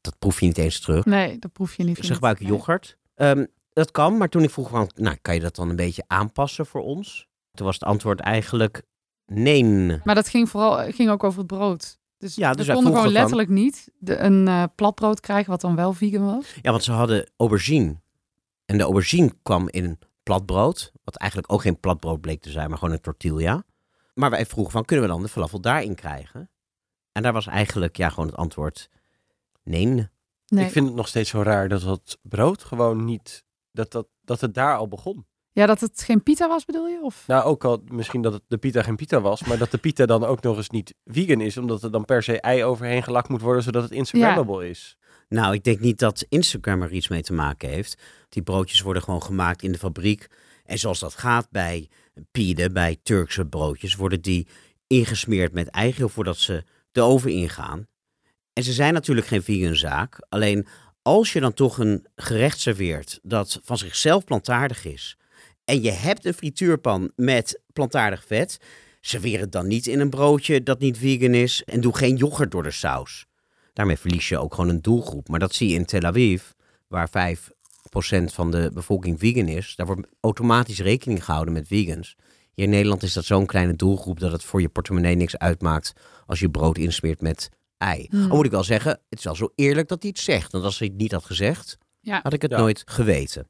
Dat proef je niet eens terug. nee, dat proef je niet. Ze ik. gebruiken Nee. yoghurt. Ehm, dat kan, maar toen ik vroeg van, nou, kan je dat dan een beetje aanpassen voor ons? Toen was het antwoord eigenlijk nee. Maar dat ging vooral ging ook over het brood. Dus, Ja, dus we konden gewoon letterlijk niet de, een eh platbrood krijgen wat dan wel vegan was. Ja, want ze hadden aubergine. En de aubergine kwam in een platbrood. Wat eigenlijk ook geen platbrood bleek te zijn, maar gewoon een tortilla. Maar wij vroegen van, kunnen we dan de falafel daarin krijgen? En daar was eigenlijk ja, gewoon het antwoord nee. Nee. Ik vind het nog steeds zo raar dat dat brood gewoon niet... Dat, dat, dat het daar al begon. Ja, dat het geen pita was bedoel je? Of? Nou, ook al misschien dat het de pita geen pita was, maar dat de pita dan ook nog eens niet vegan is, omdat er dan per se ei overheen gelakt moet worden, zodat het Instagrammable is. Nou, ik denk niet dat Instagram er iets mee te maken heeft. Die broodjes worden gewoon gemaakt in de fabriek. En zoals dat gaat bij pide, bij Turkse broodjes, worden die ingesmeerd met eigeel voordat ze de oven ingaan. En ze zijn natuurlijk geen vegan zaak. Alleen als je dan toch een gerecht serveert dat van zichzelf plantaardig is. En je hebt een frituurpan met plantaardig vet. Serveer het dan niet in een broodje dat niet vegan is. En doe geen yoghurt door de saus. Daarmee verlies je ook gewoon een doelgroep. Maar dat zie je in Tel Aviv, waar 5% van de bevolking vegan is. Daar wordt automatisch rekening gehouden met vegans. Hier in Nederland is dat zo'n kleine doelgroep dat het voor je portemonnee niks uitmaakt als je brood insmeert met ei. Hmm. Al moet ik wel zeggen, het is wel zo eerlijk dat hij het zegt. Want als hij het niet had gezegd, Ja. had ik het Ja. nooit geweten.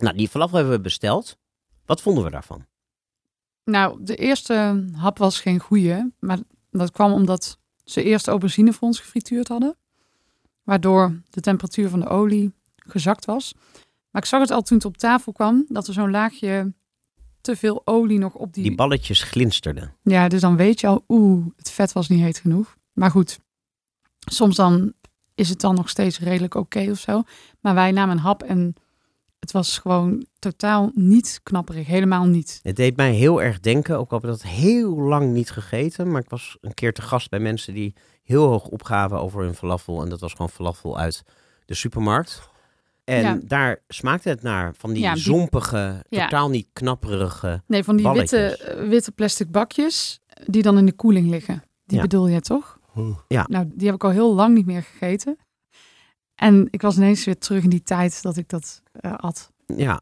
Nou, die falafel hebben we besteld. Wat vonden we daarvan? Nou, de eerste hap was geen goeie. Maar dat kwam omdat ze eerst aubergine voor ons gefrituurd hadden. Waardoor de temperatuur van de olie gezakt was. Maar ik zag het al toen het op tafel kwam. Dat er zo'n laagje te veel olie nog op die... Die balletjes glinsterden. Ja, dus dan weet je al, oeh, het vet was niet heet genoeg. Maar goed, soms dan is het dan nog steeds redelijk oké of zo. Maar wij namen een hap en Het was gewoon totaal niet knapperig. Helemaal niet. Het deed mij heel erg denken, ook al heb ik dat heel lang niet gegeten. Maar ik was een keer te gast bij mensen die heel hoog opgaven over hun falafel. En dat was gewoon falafel uit de supermarkt. En Ja. daar smaakte het naar van die Ja, die- zompige, Ja. totaal niet knapperige. Nee, van die witte, Balletjes. eh, witte plastic bakjes die dan in de koeling liggen. Die Ja. bedoel je toch? Ja. Nou, die heb ik al heel lang niet meer gegeten. En ik was ineens weer terug in die tijd dat ik dat eh at. Ja.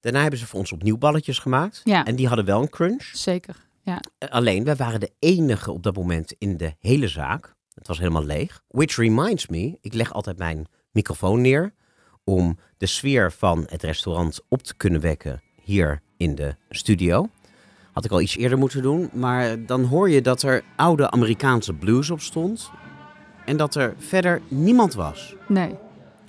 Daarna hebben ze voor ons opnieuw balletjes gemaakt. Ja. En die hadden wel een crunch. Zeker. Eh, Alleen, wij waren de enige op dat moment in de hele zaak. Het was helemaal leeg. Which reminds me, ik leg altijd mijn microfoon neer om de sfeer van het restaurant op te kunnen wekken hier in de studio. Had ik al iets eerder moeten doen, maar dan hoor je dat er oude Amerikaanse blues op stond en dat er verder niemand was. Nee.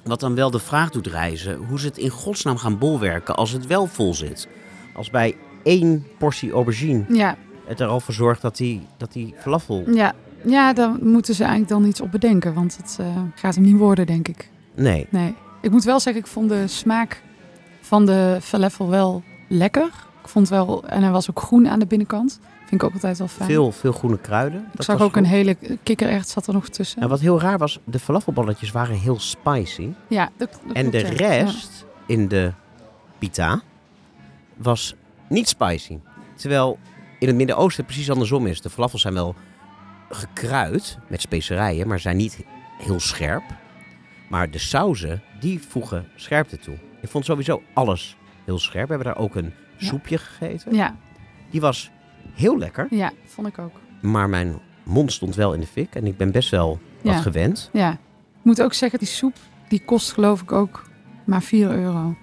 Wat dan wel de vraag doet reizen hoe ze het in godsnaam gaan bolwerken als het wel vol zit. Als bij één portie aubergine Ja, het er al voor zorgt dat die, dat die falafel... ja. ja, daar moeten ze eigenlijk dan iets op bedenken. Want het eh, gaat hem niet worden, denk ik. Nee. Nee. Ik moet wel zeggen, ik vond de smaak van de falafel wel lekker. Ik vond wel, en hij was ook groen aan de binnenkant. Vind ik ook altijd wel fijn. Veel, veel groene kruiden. ik Dat zag ook een hele kikkererwt zat er nog tussen. En wat heel raar was, de falafelballetjes waren heel spicy. Ja, dat, dat en de ja. rest in de pita was niet spicy. Terwijl in het Midden-Oosten het precies andersom is. De falafels zijn wel gekruid met specerijen, maar zijn niet heel scherp. Maar de sauzen, die voegen scherpte toe. Ik vond sowieso alles heel scherp. We hebben daar ook een Ja. soepje gegeten. Ja, Die was heel lekker. ja, vond ik ook. Maar mijn mond stond wel in de fik. En ik ben best wel wat gewend. Ja. Ik moet ook zeggen, die soep, die kost geloof ik ook maar 4 euro.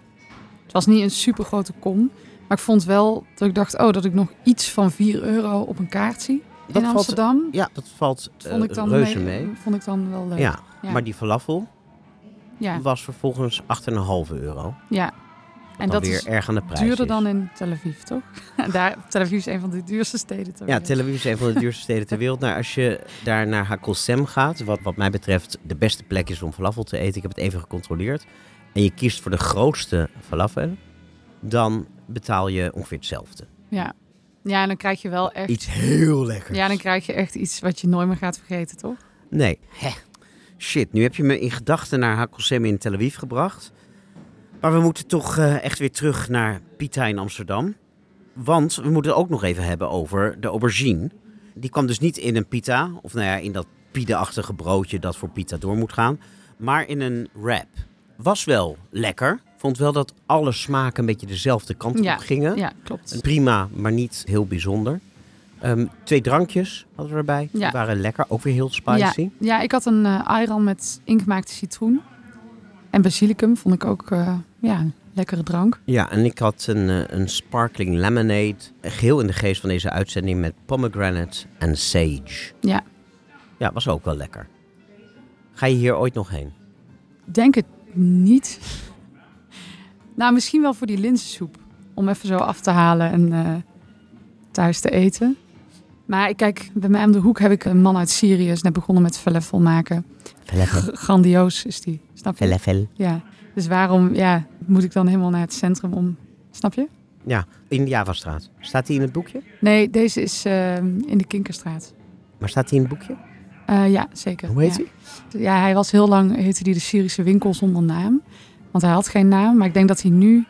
Het was niet een super grote kom. Maar ik vond wel dat ik dacht, oh, dat ik nog iets van 4 euro op een kaart zie Dat in valt- Amsterdam. Ja, dat valt Dat vond ik eh, dan reuze mee- mee. Vond ik dan wel leuk. Ja, Ja. maar die falafel ja. was vervolgens 8,5 euro. ja. En dat weer is erg aan de prijs duurder is. dan in Tel Aviv, toch? Daar, Tel Aviv is een van de duurste steden ter Ja, wereld. Tel Aviv is een van de duurste steden ter wereld. Nou, als je daar naar Hakosem gaat, wat wat mij betreft de beste plek is om falafel te eten. Ik heb het even gecontroleerd. En je kiest voor de grootste falafel, dan betaal je ongeveer hetzelfde. Ja. ja, en dan krijg je wel echt... Iets heel lekkers. Ja, dan krijg je echt iets wat je nooit meer gaat vergeten, toch? Nee. Hè. Shit, nu heb je me in gedachten naar Hakosem in Tel Aviv gebracht. Maar we moeten toch eh, echt weer terug naar Pita in Amsterdam. Want we moeten het ook nog even hebben over de aubergine. Die kwam dus niet in een pita, of nou ja, in dat pide-achtige broodje dat voor pita door moet gaan. Maar in een wrap. Was wel lekker. Vond wel dat alle smaken een beetje dezelfde kant Ja. op gingen. Ja, klopt. Prima, maar niet heel bijzonder. Ehm, twee drankjes hadden we erbij. Die Ja. waren lekker, ook weer heel spicy. Ja, ik had een eh ayran met ingemaakte citroen. En basilicum vond ik ook eh, ja, lekkere drank. Ja, en ik had een, eh, een sparkling lemonade. Geheel in de geest van deze uitzending met pomegranate en sage. Ja. Ja, was ook wel lekker. Ga je hier ooit nog heen? Denk het niet. nou, misschien wel voor die linzensoep. Om even zo af te halen en eh, thuis te eten. Maar ik kijk, bij mij om de hoek heb ik een man uit Syrië. Is net begonnen met falafel maken. Falafel. Grandioos is die. Snap je? Falafel. Ja. Dus waarom ja, moet ik dan helemaal naar het centrum om... Snap je? Ja, in de Javastraat. Staat die in het boekje? Nee, deze is eh, in de Kinkerstraat. Maar staat die in het boekje? Eh, ja, zeker. Hoe heet ja. die? Ja, hij was heel lang, heette hij de Syrische winkel zonder naam. Want hij had geen naam, maar ik denk dat hij nu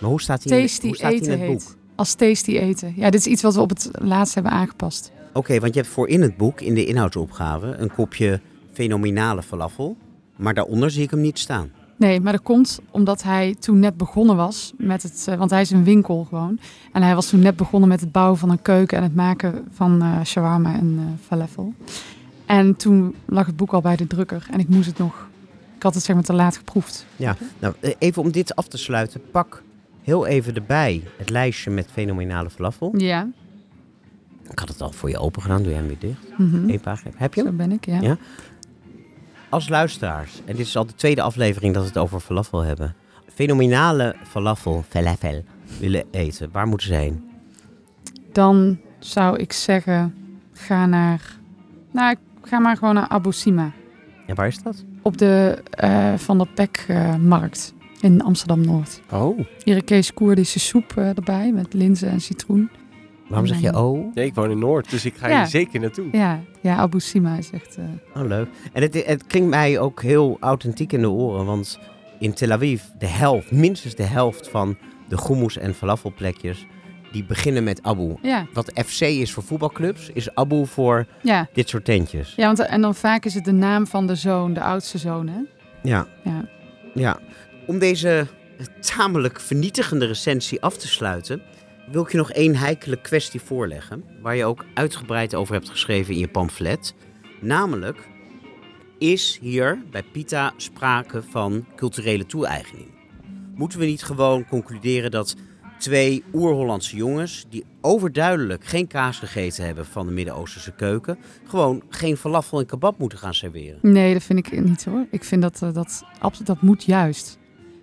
Maar hoe staat die, in, hoe staat die in Eten het boek? heet. Als Tasty Eten. Ja, dit is iets wat we op het laatst hebben aangepast. Oké, want je hebt voor in het boek, in de inhoudsopgave, een kopje fenomenale falafel. Maar daaronder zie ik hem niet staan. Nee, maar dat komt omdat hij toen net begonnen was met het... eh, want hij is een winkel gewoon. En hij was toen net begonnen met het bouwen van een keuken... en het maken van eh shawarma en eh, falafel. En toen lag het boek al bij de drukker. En ik moest het nog... Ik had het zeg maar te laat geproefd. Ja, nou, even om dit af te sluiten. Pak heel even erbij het lijstje met fenomenale falafel. Ja. Ik had het al voor je open gedaan, doe jij hem weer dicht. Mhm. Eén pagina. Heb je Zo hem? ben ik, ja. Ja. Als luisteraars, en dit is al de tweede aflevering dat we het over falafel hebben. Fenomenale falafel, falafel, willen eten. Waar moeten ze heen? Dan zou ik zeggen, ga naar... Nou, ik ga maar gewoon naar Abu Sima. En waar is dat? Op de eh, Van der Pek eh, markt in Amsterdam-Noord. Oh, Irakees-Koerdische soep eh, erbij met linzen en citroen. Waarom zeg je oh? Nee, ik woon in Noord, dus ik ga Ja. hier zeker naartoe. Ja, ja Abu Sima is echt... eh, Oh, leuk. En het, het klinkt mij ook heel authentiek in de oren, want in Tel Aviv, de helft, minstens de helft van de hummus- en falafelplekjes, die beginnen met Abu. ja, Wat FC is voor voetbalclubs, is Abu voor ja. dit soort tentjes. ja want, en dan vaak is het de naam van de zoon, de oudste zoon, hè? Ja, Ja. ja. Om deze tamelijk vernietigende recensie af te sluiten, wil ik je nog één heikele kwestie voorleggen, waar je ook uitgebreid over hebt geschreven in je pamflet. Namelijk, is hier bij Pita sprake van culturele toe-eigening? Moeten we niet gewoon concluderen dat twee oer-Hollandse jongens, die overduidelijk geen kaas gegeten hebben van de Midden-Oosterse keuken, gewoon geen falafel en kebab moeten gaan serveren? Nee, dat vind ik niet hoor. Ik vind dat eh, dat, abs- dat moet juist.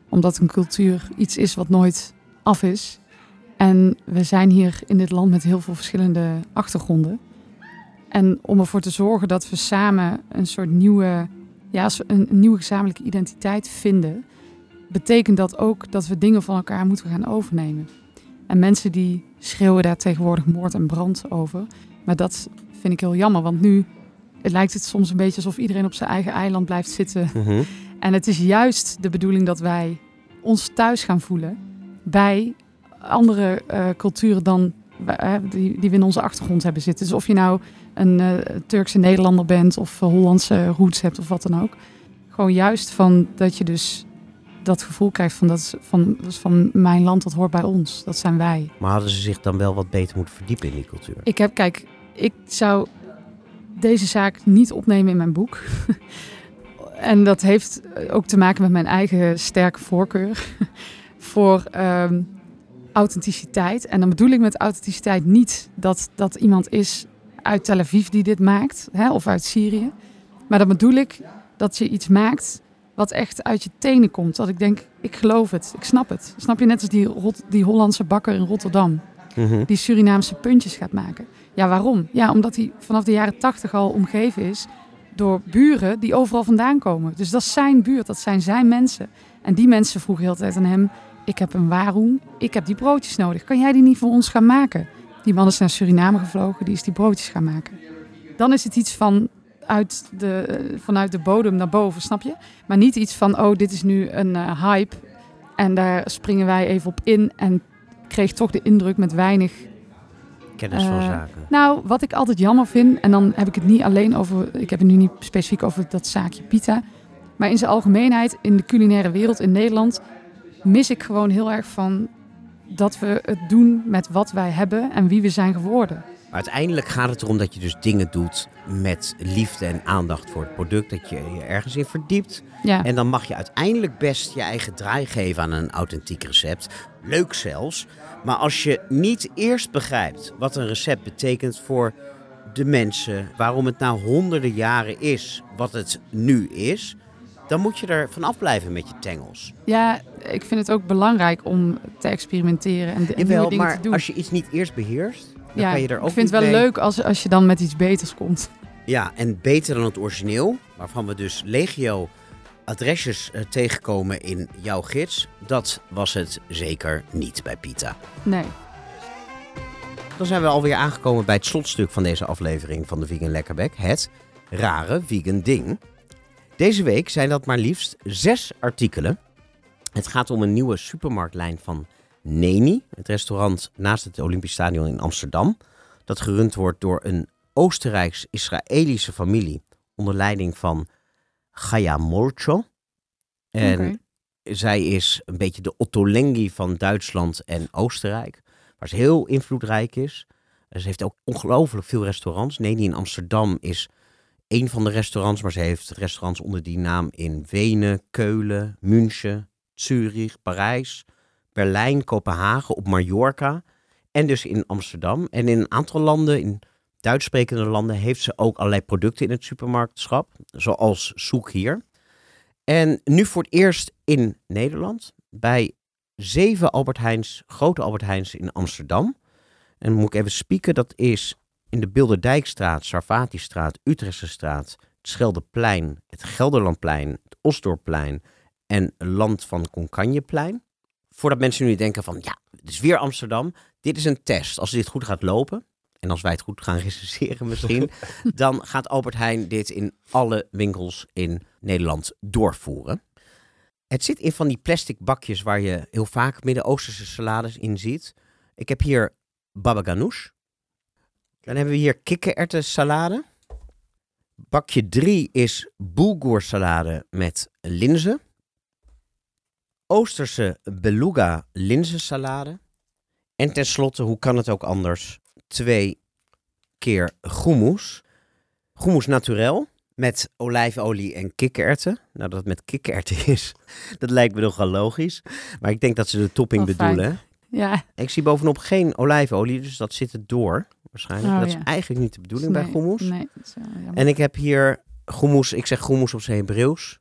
Omdat een cultuur iets is wat nooit af is. En we zijn hier in dit land met heel veel verschillende achtergronden. En om ervoor te zorgen dat we samen een soort nieuwe, ja, een, nieuwe gezamenlijke identiteit vinden, betekent dat ook dat we dingen van elkaar moeten gaan overnemen. En mensen die schreeuwen daar tegenwoordig moord en brand over. Maar dat vind ik heel jammer, want nu het lijkt het soms een beetje alsof iedereen op zijn eigen eiland blijft zitten. Mhm. En het is juist de bedoeling dat wij ons thuis gaan voelen bij andere eh, culturen dan eh, die, die we in onze achtergrond hebben zitten. Dus of je nou een eh, Turkse Nederlander bent of Hollandse roots hebt of wat dan ook. Gewoon juist van dat je dus dat gevoel krijgt van dat is van, dat is van mijn land, dat hoort bij ons. Dat zijn wij. Maar hadden ze zich dan wel wat beter moeten verdiepen in die cultuur? Ik heb, kijk, ik zou deze zaak niet opnemen in mijn boek. en dat heeft ook te maken met mijn eigen sterke voorkeur voor ehm, authenticiteit. En dan bedoel ik met authenticiteit niet dat dat iemand is uit Tel Aviv die dit maakt, hè, of uit Syrië. Maar dan bedoel ik dat je iets maakt wat echt uit je tenen komt. Dat ik denk, ik geloof het, ik snap het. Snap je net als die, die Hollandse bakker in Rotterdam Mhm. die Surinaamse puntjes gaat maken. Ja, waarom? Ja, omdat hij vanaf de jaren tachtig al omgeven is door buren die overal vandaan komen. Dus dat is zijn buurt, dat zijn zijn mensen. En die mensen vroegen heel de tijd aan hem... ik heb een waarom, ik heb die broodjes nodig. Kan jij die niet voor ons gaan maken? Die man is naar Suriname gevlogen, die is die broodjes gaan maken. Dan is het iets van uit de, eh, vanuit de bodem naar boven, snap je? Maar niet iets van, oh, dit is nu een eh, hype... en daar springen wij even op in... en kreeg toch de indruk met weinig Kennis van Eh, zaken. nou, wat ik altijd jammer vind, en dan heb ik het niet alleen over, ik heb het nu niet specifiek over dat zaakje pita, maar in zijn algemeenheid in de culinaire wereld in Nederland mis ik gewoon heel erg van dat we het doen met wat wij hebben en wie we zijn geworden. Uiteindelijk gaat het erom dat je dus dingen doet met liefde en aandacht voor het product. Dat je je ergens in verdiept. Ja, En dan mag je uiteindelijk best je eigen draai geven aan een authentiek recept. Leuk zelfs. Maar als je niet eerst begrijpt wat een recept betekent voor de mensen, waarom het na honderden jaren is wat het nu is, dan moet je er vanaf blijven met je tengels. ja, ik vind het ook belangrijk om te experimenteren en, de- en Jawel, dingen maar te doen. als je iets niet eerst beheerst, dan ja, kan je er ook ik vind het wel mee- leuk als, als je dan met iets beters komt. Ja, en beter dan het origineel, waarvan we dus legio adresjes eh, tegenkomen in jouw gids, dat was het zeker niet bij Pita. Nee. Dan zijn we alweer aangekomen bij het slotstuk van deze aflevering van de Vegan Lekkerbek, het rare vegan ding. Deze week zijn dat maar liefst zes artikelen. Het gaat om een nieuwe supermarktlijn van Neni, het restaurant naast het Olympisch Stadion in Amsterdam, dat gerund wordt door een Oostenrijks-Israëlische familie onder leiding van Gaya Molcho. En zij is een beetje de Ottolenghi van Duitsland en Oostenrijk, waar ze heel invloedrijk is. Ze heeft ook ongelooflijk veel restaurants. Neni in Amsterdam is één van de restaurants, maar ze heeft restaurants onder die naam in Wenen, Keulen, München, Zurich, Parijs, Berlijn, Kopenhagen, op Mallorca en dus in Amsterdam. En in een aantal landen, in Duits sprekende landen, heeft ze ook allerlei producten in het supermarktschap, zoals zoek hier. En nu voor het eerst in Nederland bij zeven Albert Heijns, grote Albert Heijns in Amsterdam. En moet ik even spieken, dat is in de Bilderdijkstraat, Sarvatistraat, Utrechtse straat, het Scheldeplein, het Gelderlandplein, het Osdorpplein en Land van Concagneplein. Voordat mensen nu denken van, ja, het is weer Amsterdam. Dit is een test. Als dit goed gaat lopen, en als wij het goed gaan recenseren misschien, dan gaat Albert Heijn dit in alle winkels in Nederland doorvoeren. Het zit in van die plastic bakjes waar je heel vaak Midden-Oosterse salades in ziet. Ik heb hier baba ganoush. Dan hebben we hier kikkererwten salade. Bakje 3 is bulgur salade met linzen. Oosterse beluga linzensalade. En tenslotte, hoe kan het ook anders, twee keer hummus. Hummus naturel met olijfolie en kikkererwten. Nou, dat het met kikkererwten is, dat lijkt me nogal logisch. Maar ik denk dat ze de topping fijn. bedoelen. Ja, Ik zie bovenop geen olijfolie, dus dat zit er door waarschijnlijk. Oh, dat ja. is eigenlijk niet de bedoeling bij hummus. Nee. En ik heb hier hummus, ik zeg hummus op zijn Hebreeuws.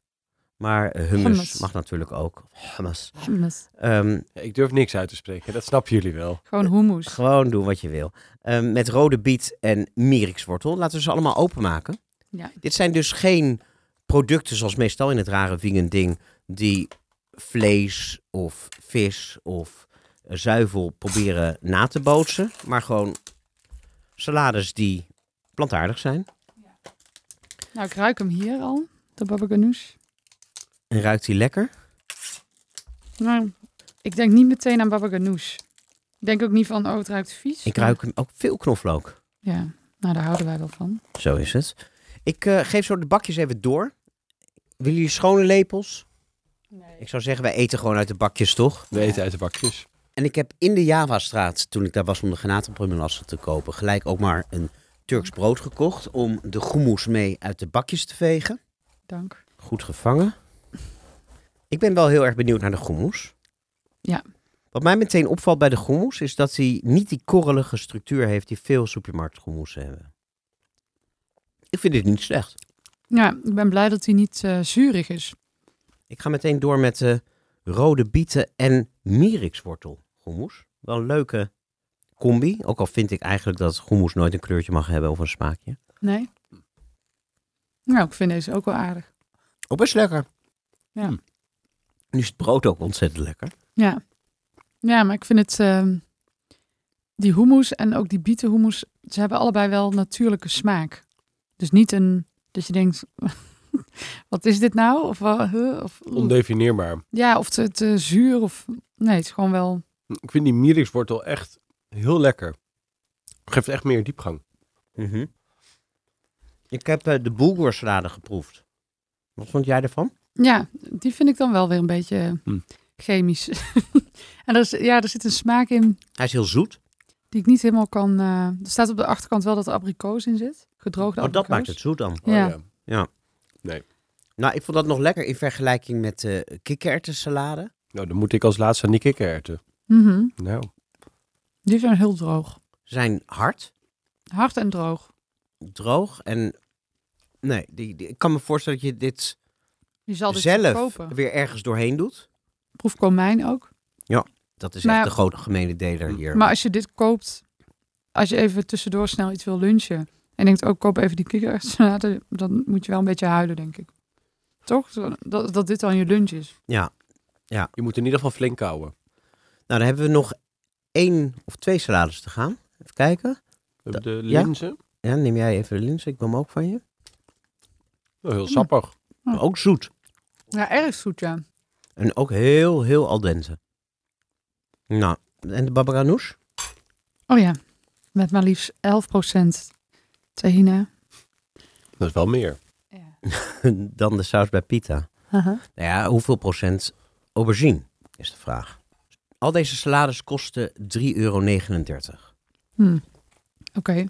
Maar eh, hummus, Hummus. mag natuurlijk ook. Hummus. Hummus. Ehm, Ja, ik durf niks uit te spreken, dat snappen jullie wel. Gewoon hummus. gewoon doen wat je wil. Ehm, met rode biet en mierikswortel. Laten we ze allemaal openmaken. Ja. Dit zijn dus geen producten zoals meestal in het rare vegan ding die vlees of vis of zuivel proberen na te bootsen. Maar gewoon salades die plantaardig zijn. Nou, ik ruik hem hier al, de baba ganoush. En ruikt die lekker? Nou, ik denk niet meteen aan baba ganoush. Ik denk ook niet van, oh, het ruikt vies. Ik maar- ruik hem ook veel knoflook. Ja, nou, daar houden wij wel van. Zo is het. Ik eh, geef zo de bakjes even door. Willen jullie schone lepels? Nee. Ik zou zeggen, wij eten gewoon uit de bakjes, toch? We eten uit de bakjes. En ik heb in de Javastraat, toen ik daar was om de granatenprumelassen te kopen, gelijk ook maar een Turks brood gekocht om de hummus mee uit de bakjes te vegen. Dank. Goed gevangen. Ik ben wel heel erg benieuwd naar de hummus. Ja. Wat mij meteen opvalt bij de hummus is dat hij niet die korrelige structuur heeft die veel supermarkthummussen hebben. Ik vind dit niet slecht. Ja, ik ben blij dat hij niet eh, zuurig is. Ik ga meteen door met de rode bieten en mierikswortel hummus. Wel een leuke combi. Ook al vind ik eigenlijk dat hummus nooit een kleurtje mag hebben of een smaakje. Nee? Nou, ik vind deze ook wel aardig. Ook best lekker. Ja. Hm. Nu is het brood ook ontzettend lekker. Ja. Ja, maar ik vind het... ehm, die hummus en ook die bietenhummus, ze hebben allebei wel natuurlijke smaak. Dus niet een... Dat je denkt, wat is dit nou? Of, huh? of Ondefinieerbaar. Ja, of te, te zuur of... Nee, het is gewoon wel... Ik vind die mierikswortel echt heel lekker. Geeft echt meer diepgang. Mhm. Ik heb eh, de bulgur salade geproefd. Wat vond jij ervan? Ja, die vind ik dan wel weer een beetje Hm. chemisch. en er, is, ja, er zit een smaak in Hij is heel zoet. die ik niet helemaal kan... eh, er staat op de achterkant wel dat er abrikoos in zit. Gedroogde Oh, dat maakt het zoet dan. Oh, Ja. Nou, ik vond dat nog lekker in vergelijking met de kikkererwtensalade. Nou, dan moet ik als laatste aan die kikkererwten. Mhm. Nou, Die zijn heel droog. Ze zijn hard, Hard en droog. droog en... Nee, die, die- ik kan me voorstellen dat je dit Je zal dit zelf kopen. weer ergens doorheen doet. Proef komijn ook. Dat is Maar- echt de grote gemene deler hier. Maar als je dit koopt, als je even tussendoor snel iets wil lunchen en denkt ook koop even die kikkersalade, dan moet je wel een beetje huilen, denk ik. Toch? Dat, dat dit dan je lunch is. Ja, je moet in ieder geval flink kouwen. nou dan hebben we nog één of twee salades te gaan. Even kijken. We hebben de Ja? linzen. Ja, neem jij even de linzen. Ik wil hem ook van je. Oh, heel sappig. Ook zoet. Ja, erg zoet, ja. En ook heel, heel al dente. Nou, en de baba ganoush? Oh ja, met maar liefst 11% tahine. Dat is wel meer. Ja. Dan de saus bij pita. Nou ja, hoeveel procent aubergine is de vraag. Al deze salades kosten 3,39 euro. Hm. Oké.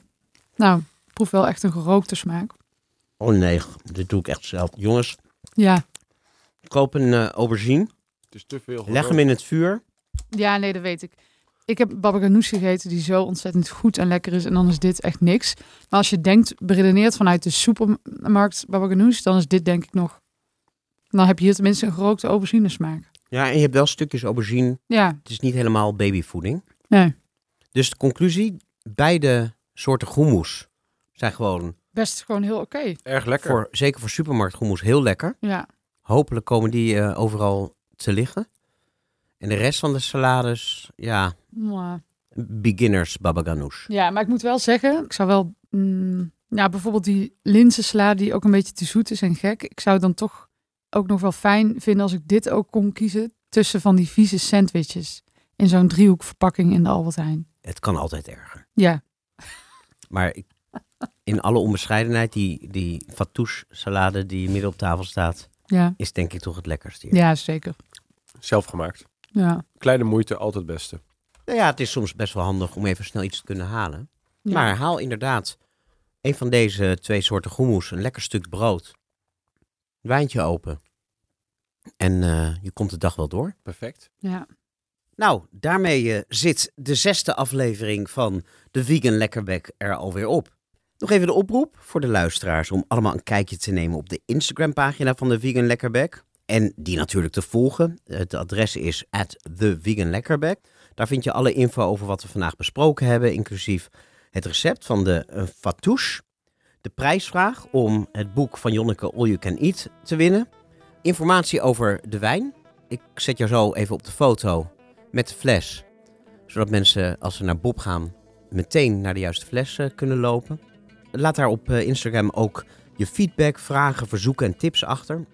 Nou, proef wel echt een gerookte smaak. Oh nee, dit doe ik echt zelf. Jongens, Ja. koop een eh, aubergine. Het is te veel. Leg hem in het vuur. Ja, nee, dat weet ik. Ik heb baba ganoush gegeten die zo ontzettend goed en lekker is. En dan is dit echt niks. Maar als je denkt, beredeneert vanuit de supermarkt baba ganoush, dan is dit denk ik nog... Dan heb je hier tenminste een gerookte aubergine smaak. Ja, en je hebt wel stukjes aubergine. Ja, Het is niet helemaal babyvoeding. nee. Dus de conclusie, beide soorten hummus zijn gewoon, Best gewoon heel oké. Erg lekker. voor, zeker voor supermarkt hummus, heel lekker. Ja. Hopelijk komen die eh, overal te liggen. En de rest van de salades, ja, beginners baba ganoush. Ja, maar ik moet wel zeggen, ik zou wel, mm, ja, bijvoorbeeld die linzensla die ook een beetje te zoet is en gek. Ik zou dan toch ook nog wel fijn vinden als ik dit ook kon kiezen tussen van die vieze sandwiches in zo'n driehoekverpakking in de Albert Heijn. Het kan altijd erger. Ja, Maar ik- in alle onbescheidenheid, die, die fattoush salade die midden op tafel staat, ja, is denk ik toch het lekkerste hier. ja, zeker. Zelf gemaakt. Ja. Kleine moeite, altijd het beste. Nou ja, het is soms best wel handig om even snel iets te kunnen halen. Ja. Maar haal inderdaad een van deze twee soorten hummus, een lekker stuk brood, wijntje open. En eh, je komt de dag wel door. Perfect. ja. Nou, daarmee eh, zit de zesde aflevering van de Vegan Lekkerbek er alweer op. Nog even de oproep voor de luisteraars om allemaal een kijkje te nemen op de Instagram-pagina van de Vegan Lekkerbek. En die natuurlijk te volgen. Het adres is at Lekkerbek. Daar vind je alle info over wat we vandaag besproken hebben, inclusief het recept van de uh, fattoush, de prijsvraag om het boek van Jonneke All You Can Eat te winnen, informatie over de wijn. Ik zet jou zo even op de foto met de fles, zodat mensen als ze naar Bob gaan meteen naar de juiste fles eh, kunnen lopen. Laat daar op eh, Instagram ook je feedback, vragen, verzoeken en tips achter.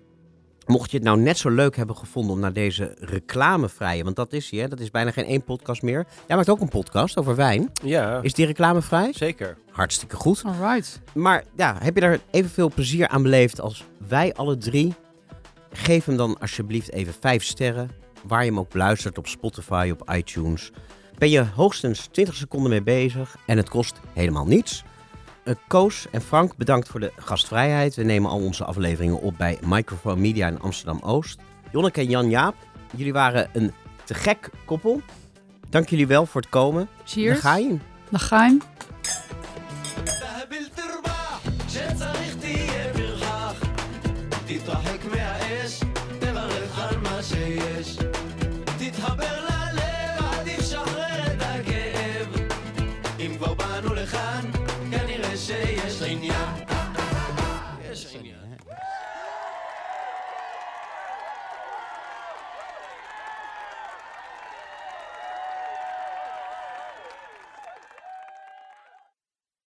Mocht je het nou net zo leuk hebben gevonden om naar deze reclamevrije, want dat is hij, hè? dat is bijna geen één podcast meer. Jij maakt ook een podcast over wijn. Ja, Is die reclamevrij? zeker. Hartstikke goed. Alright. Maar ja, heb je daar evenveel plezier aan beleefd als wij alle drie? Geef hem dan alsjeblieft even vijf sterren. Waar je hem ook beluistert op Spotify, op iTunes. Ben je hoogstens 20 seconden mee bezig en het kost helemaal niets. Eh, Koos en Frank, bedankt voor de gastvrijheid. We nemen al onze afleveringen op bij Microphone Media in Amsterdam-Oost. Jonneke en Jan-Jaap, jullie waren een te gek koppel. Dank jullie wel voor het komen. Cheers. Dan ga je. Dan ga je.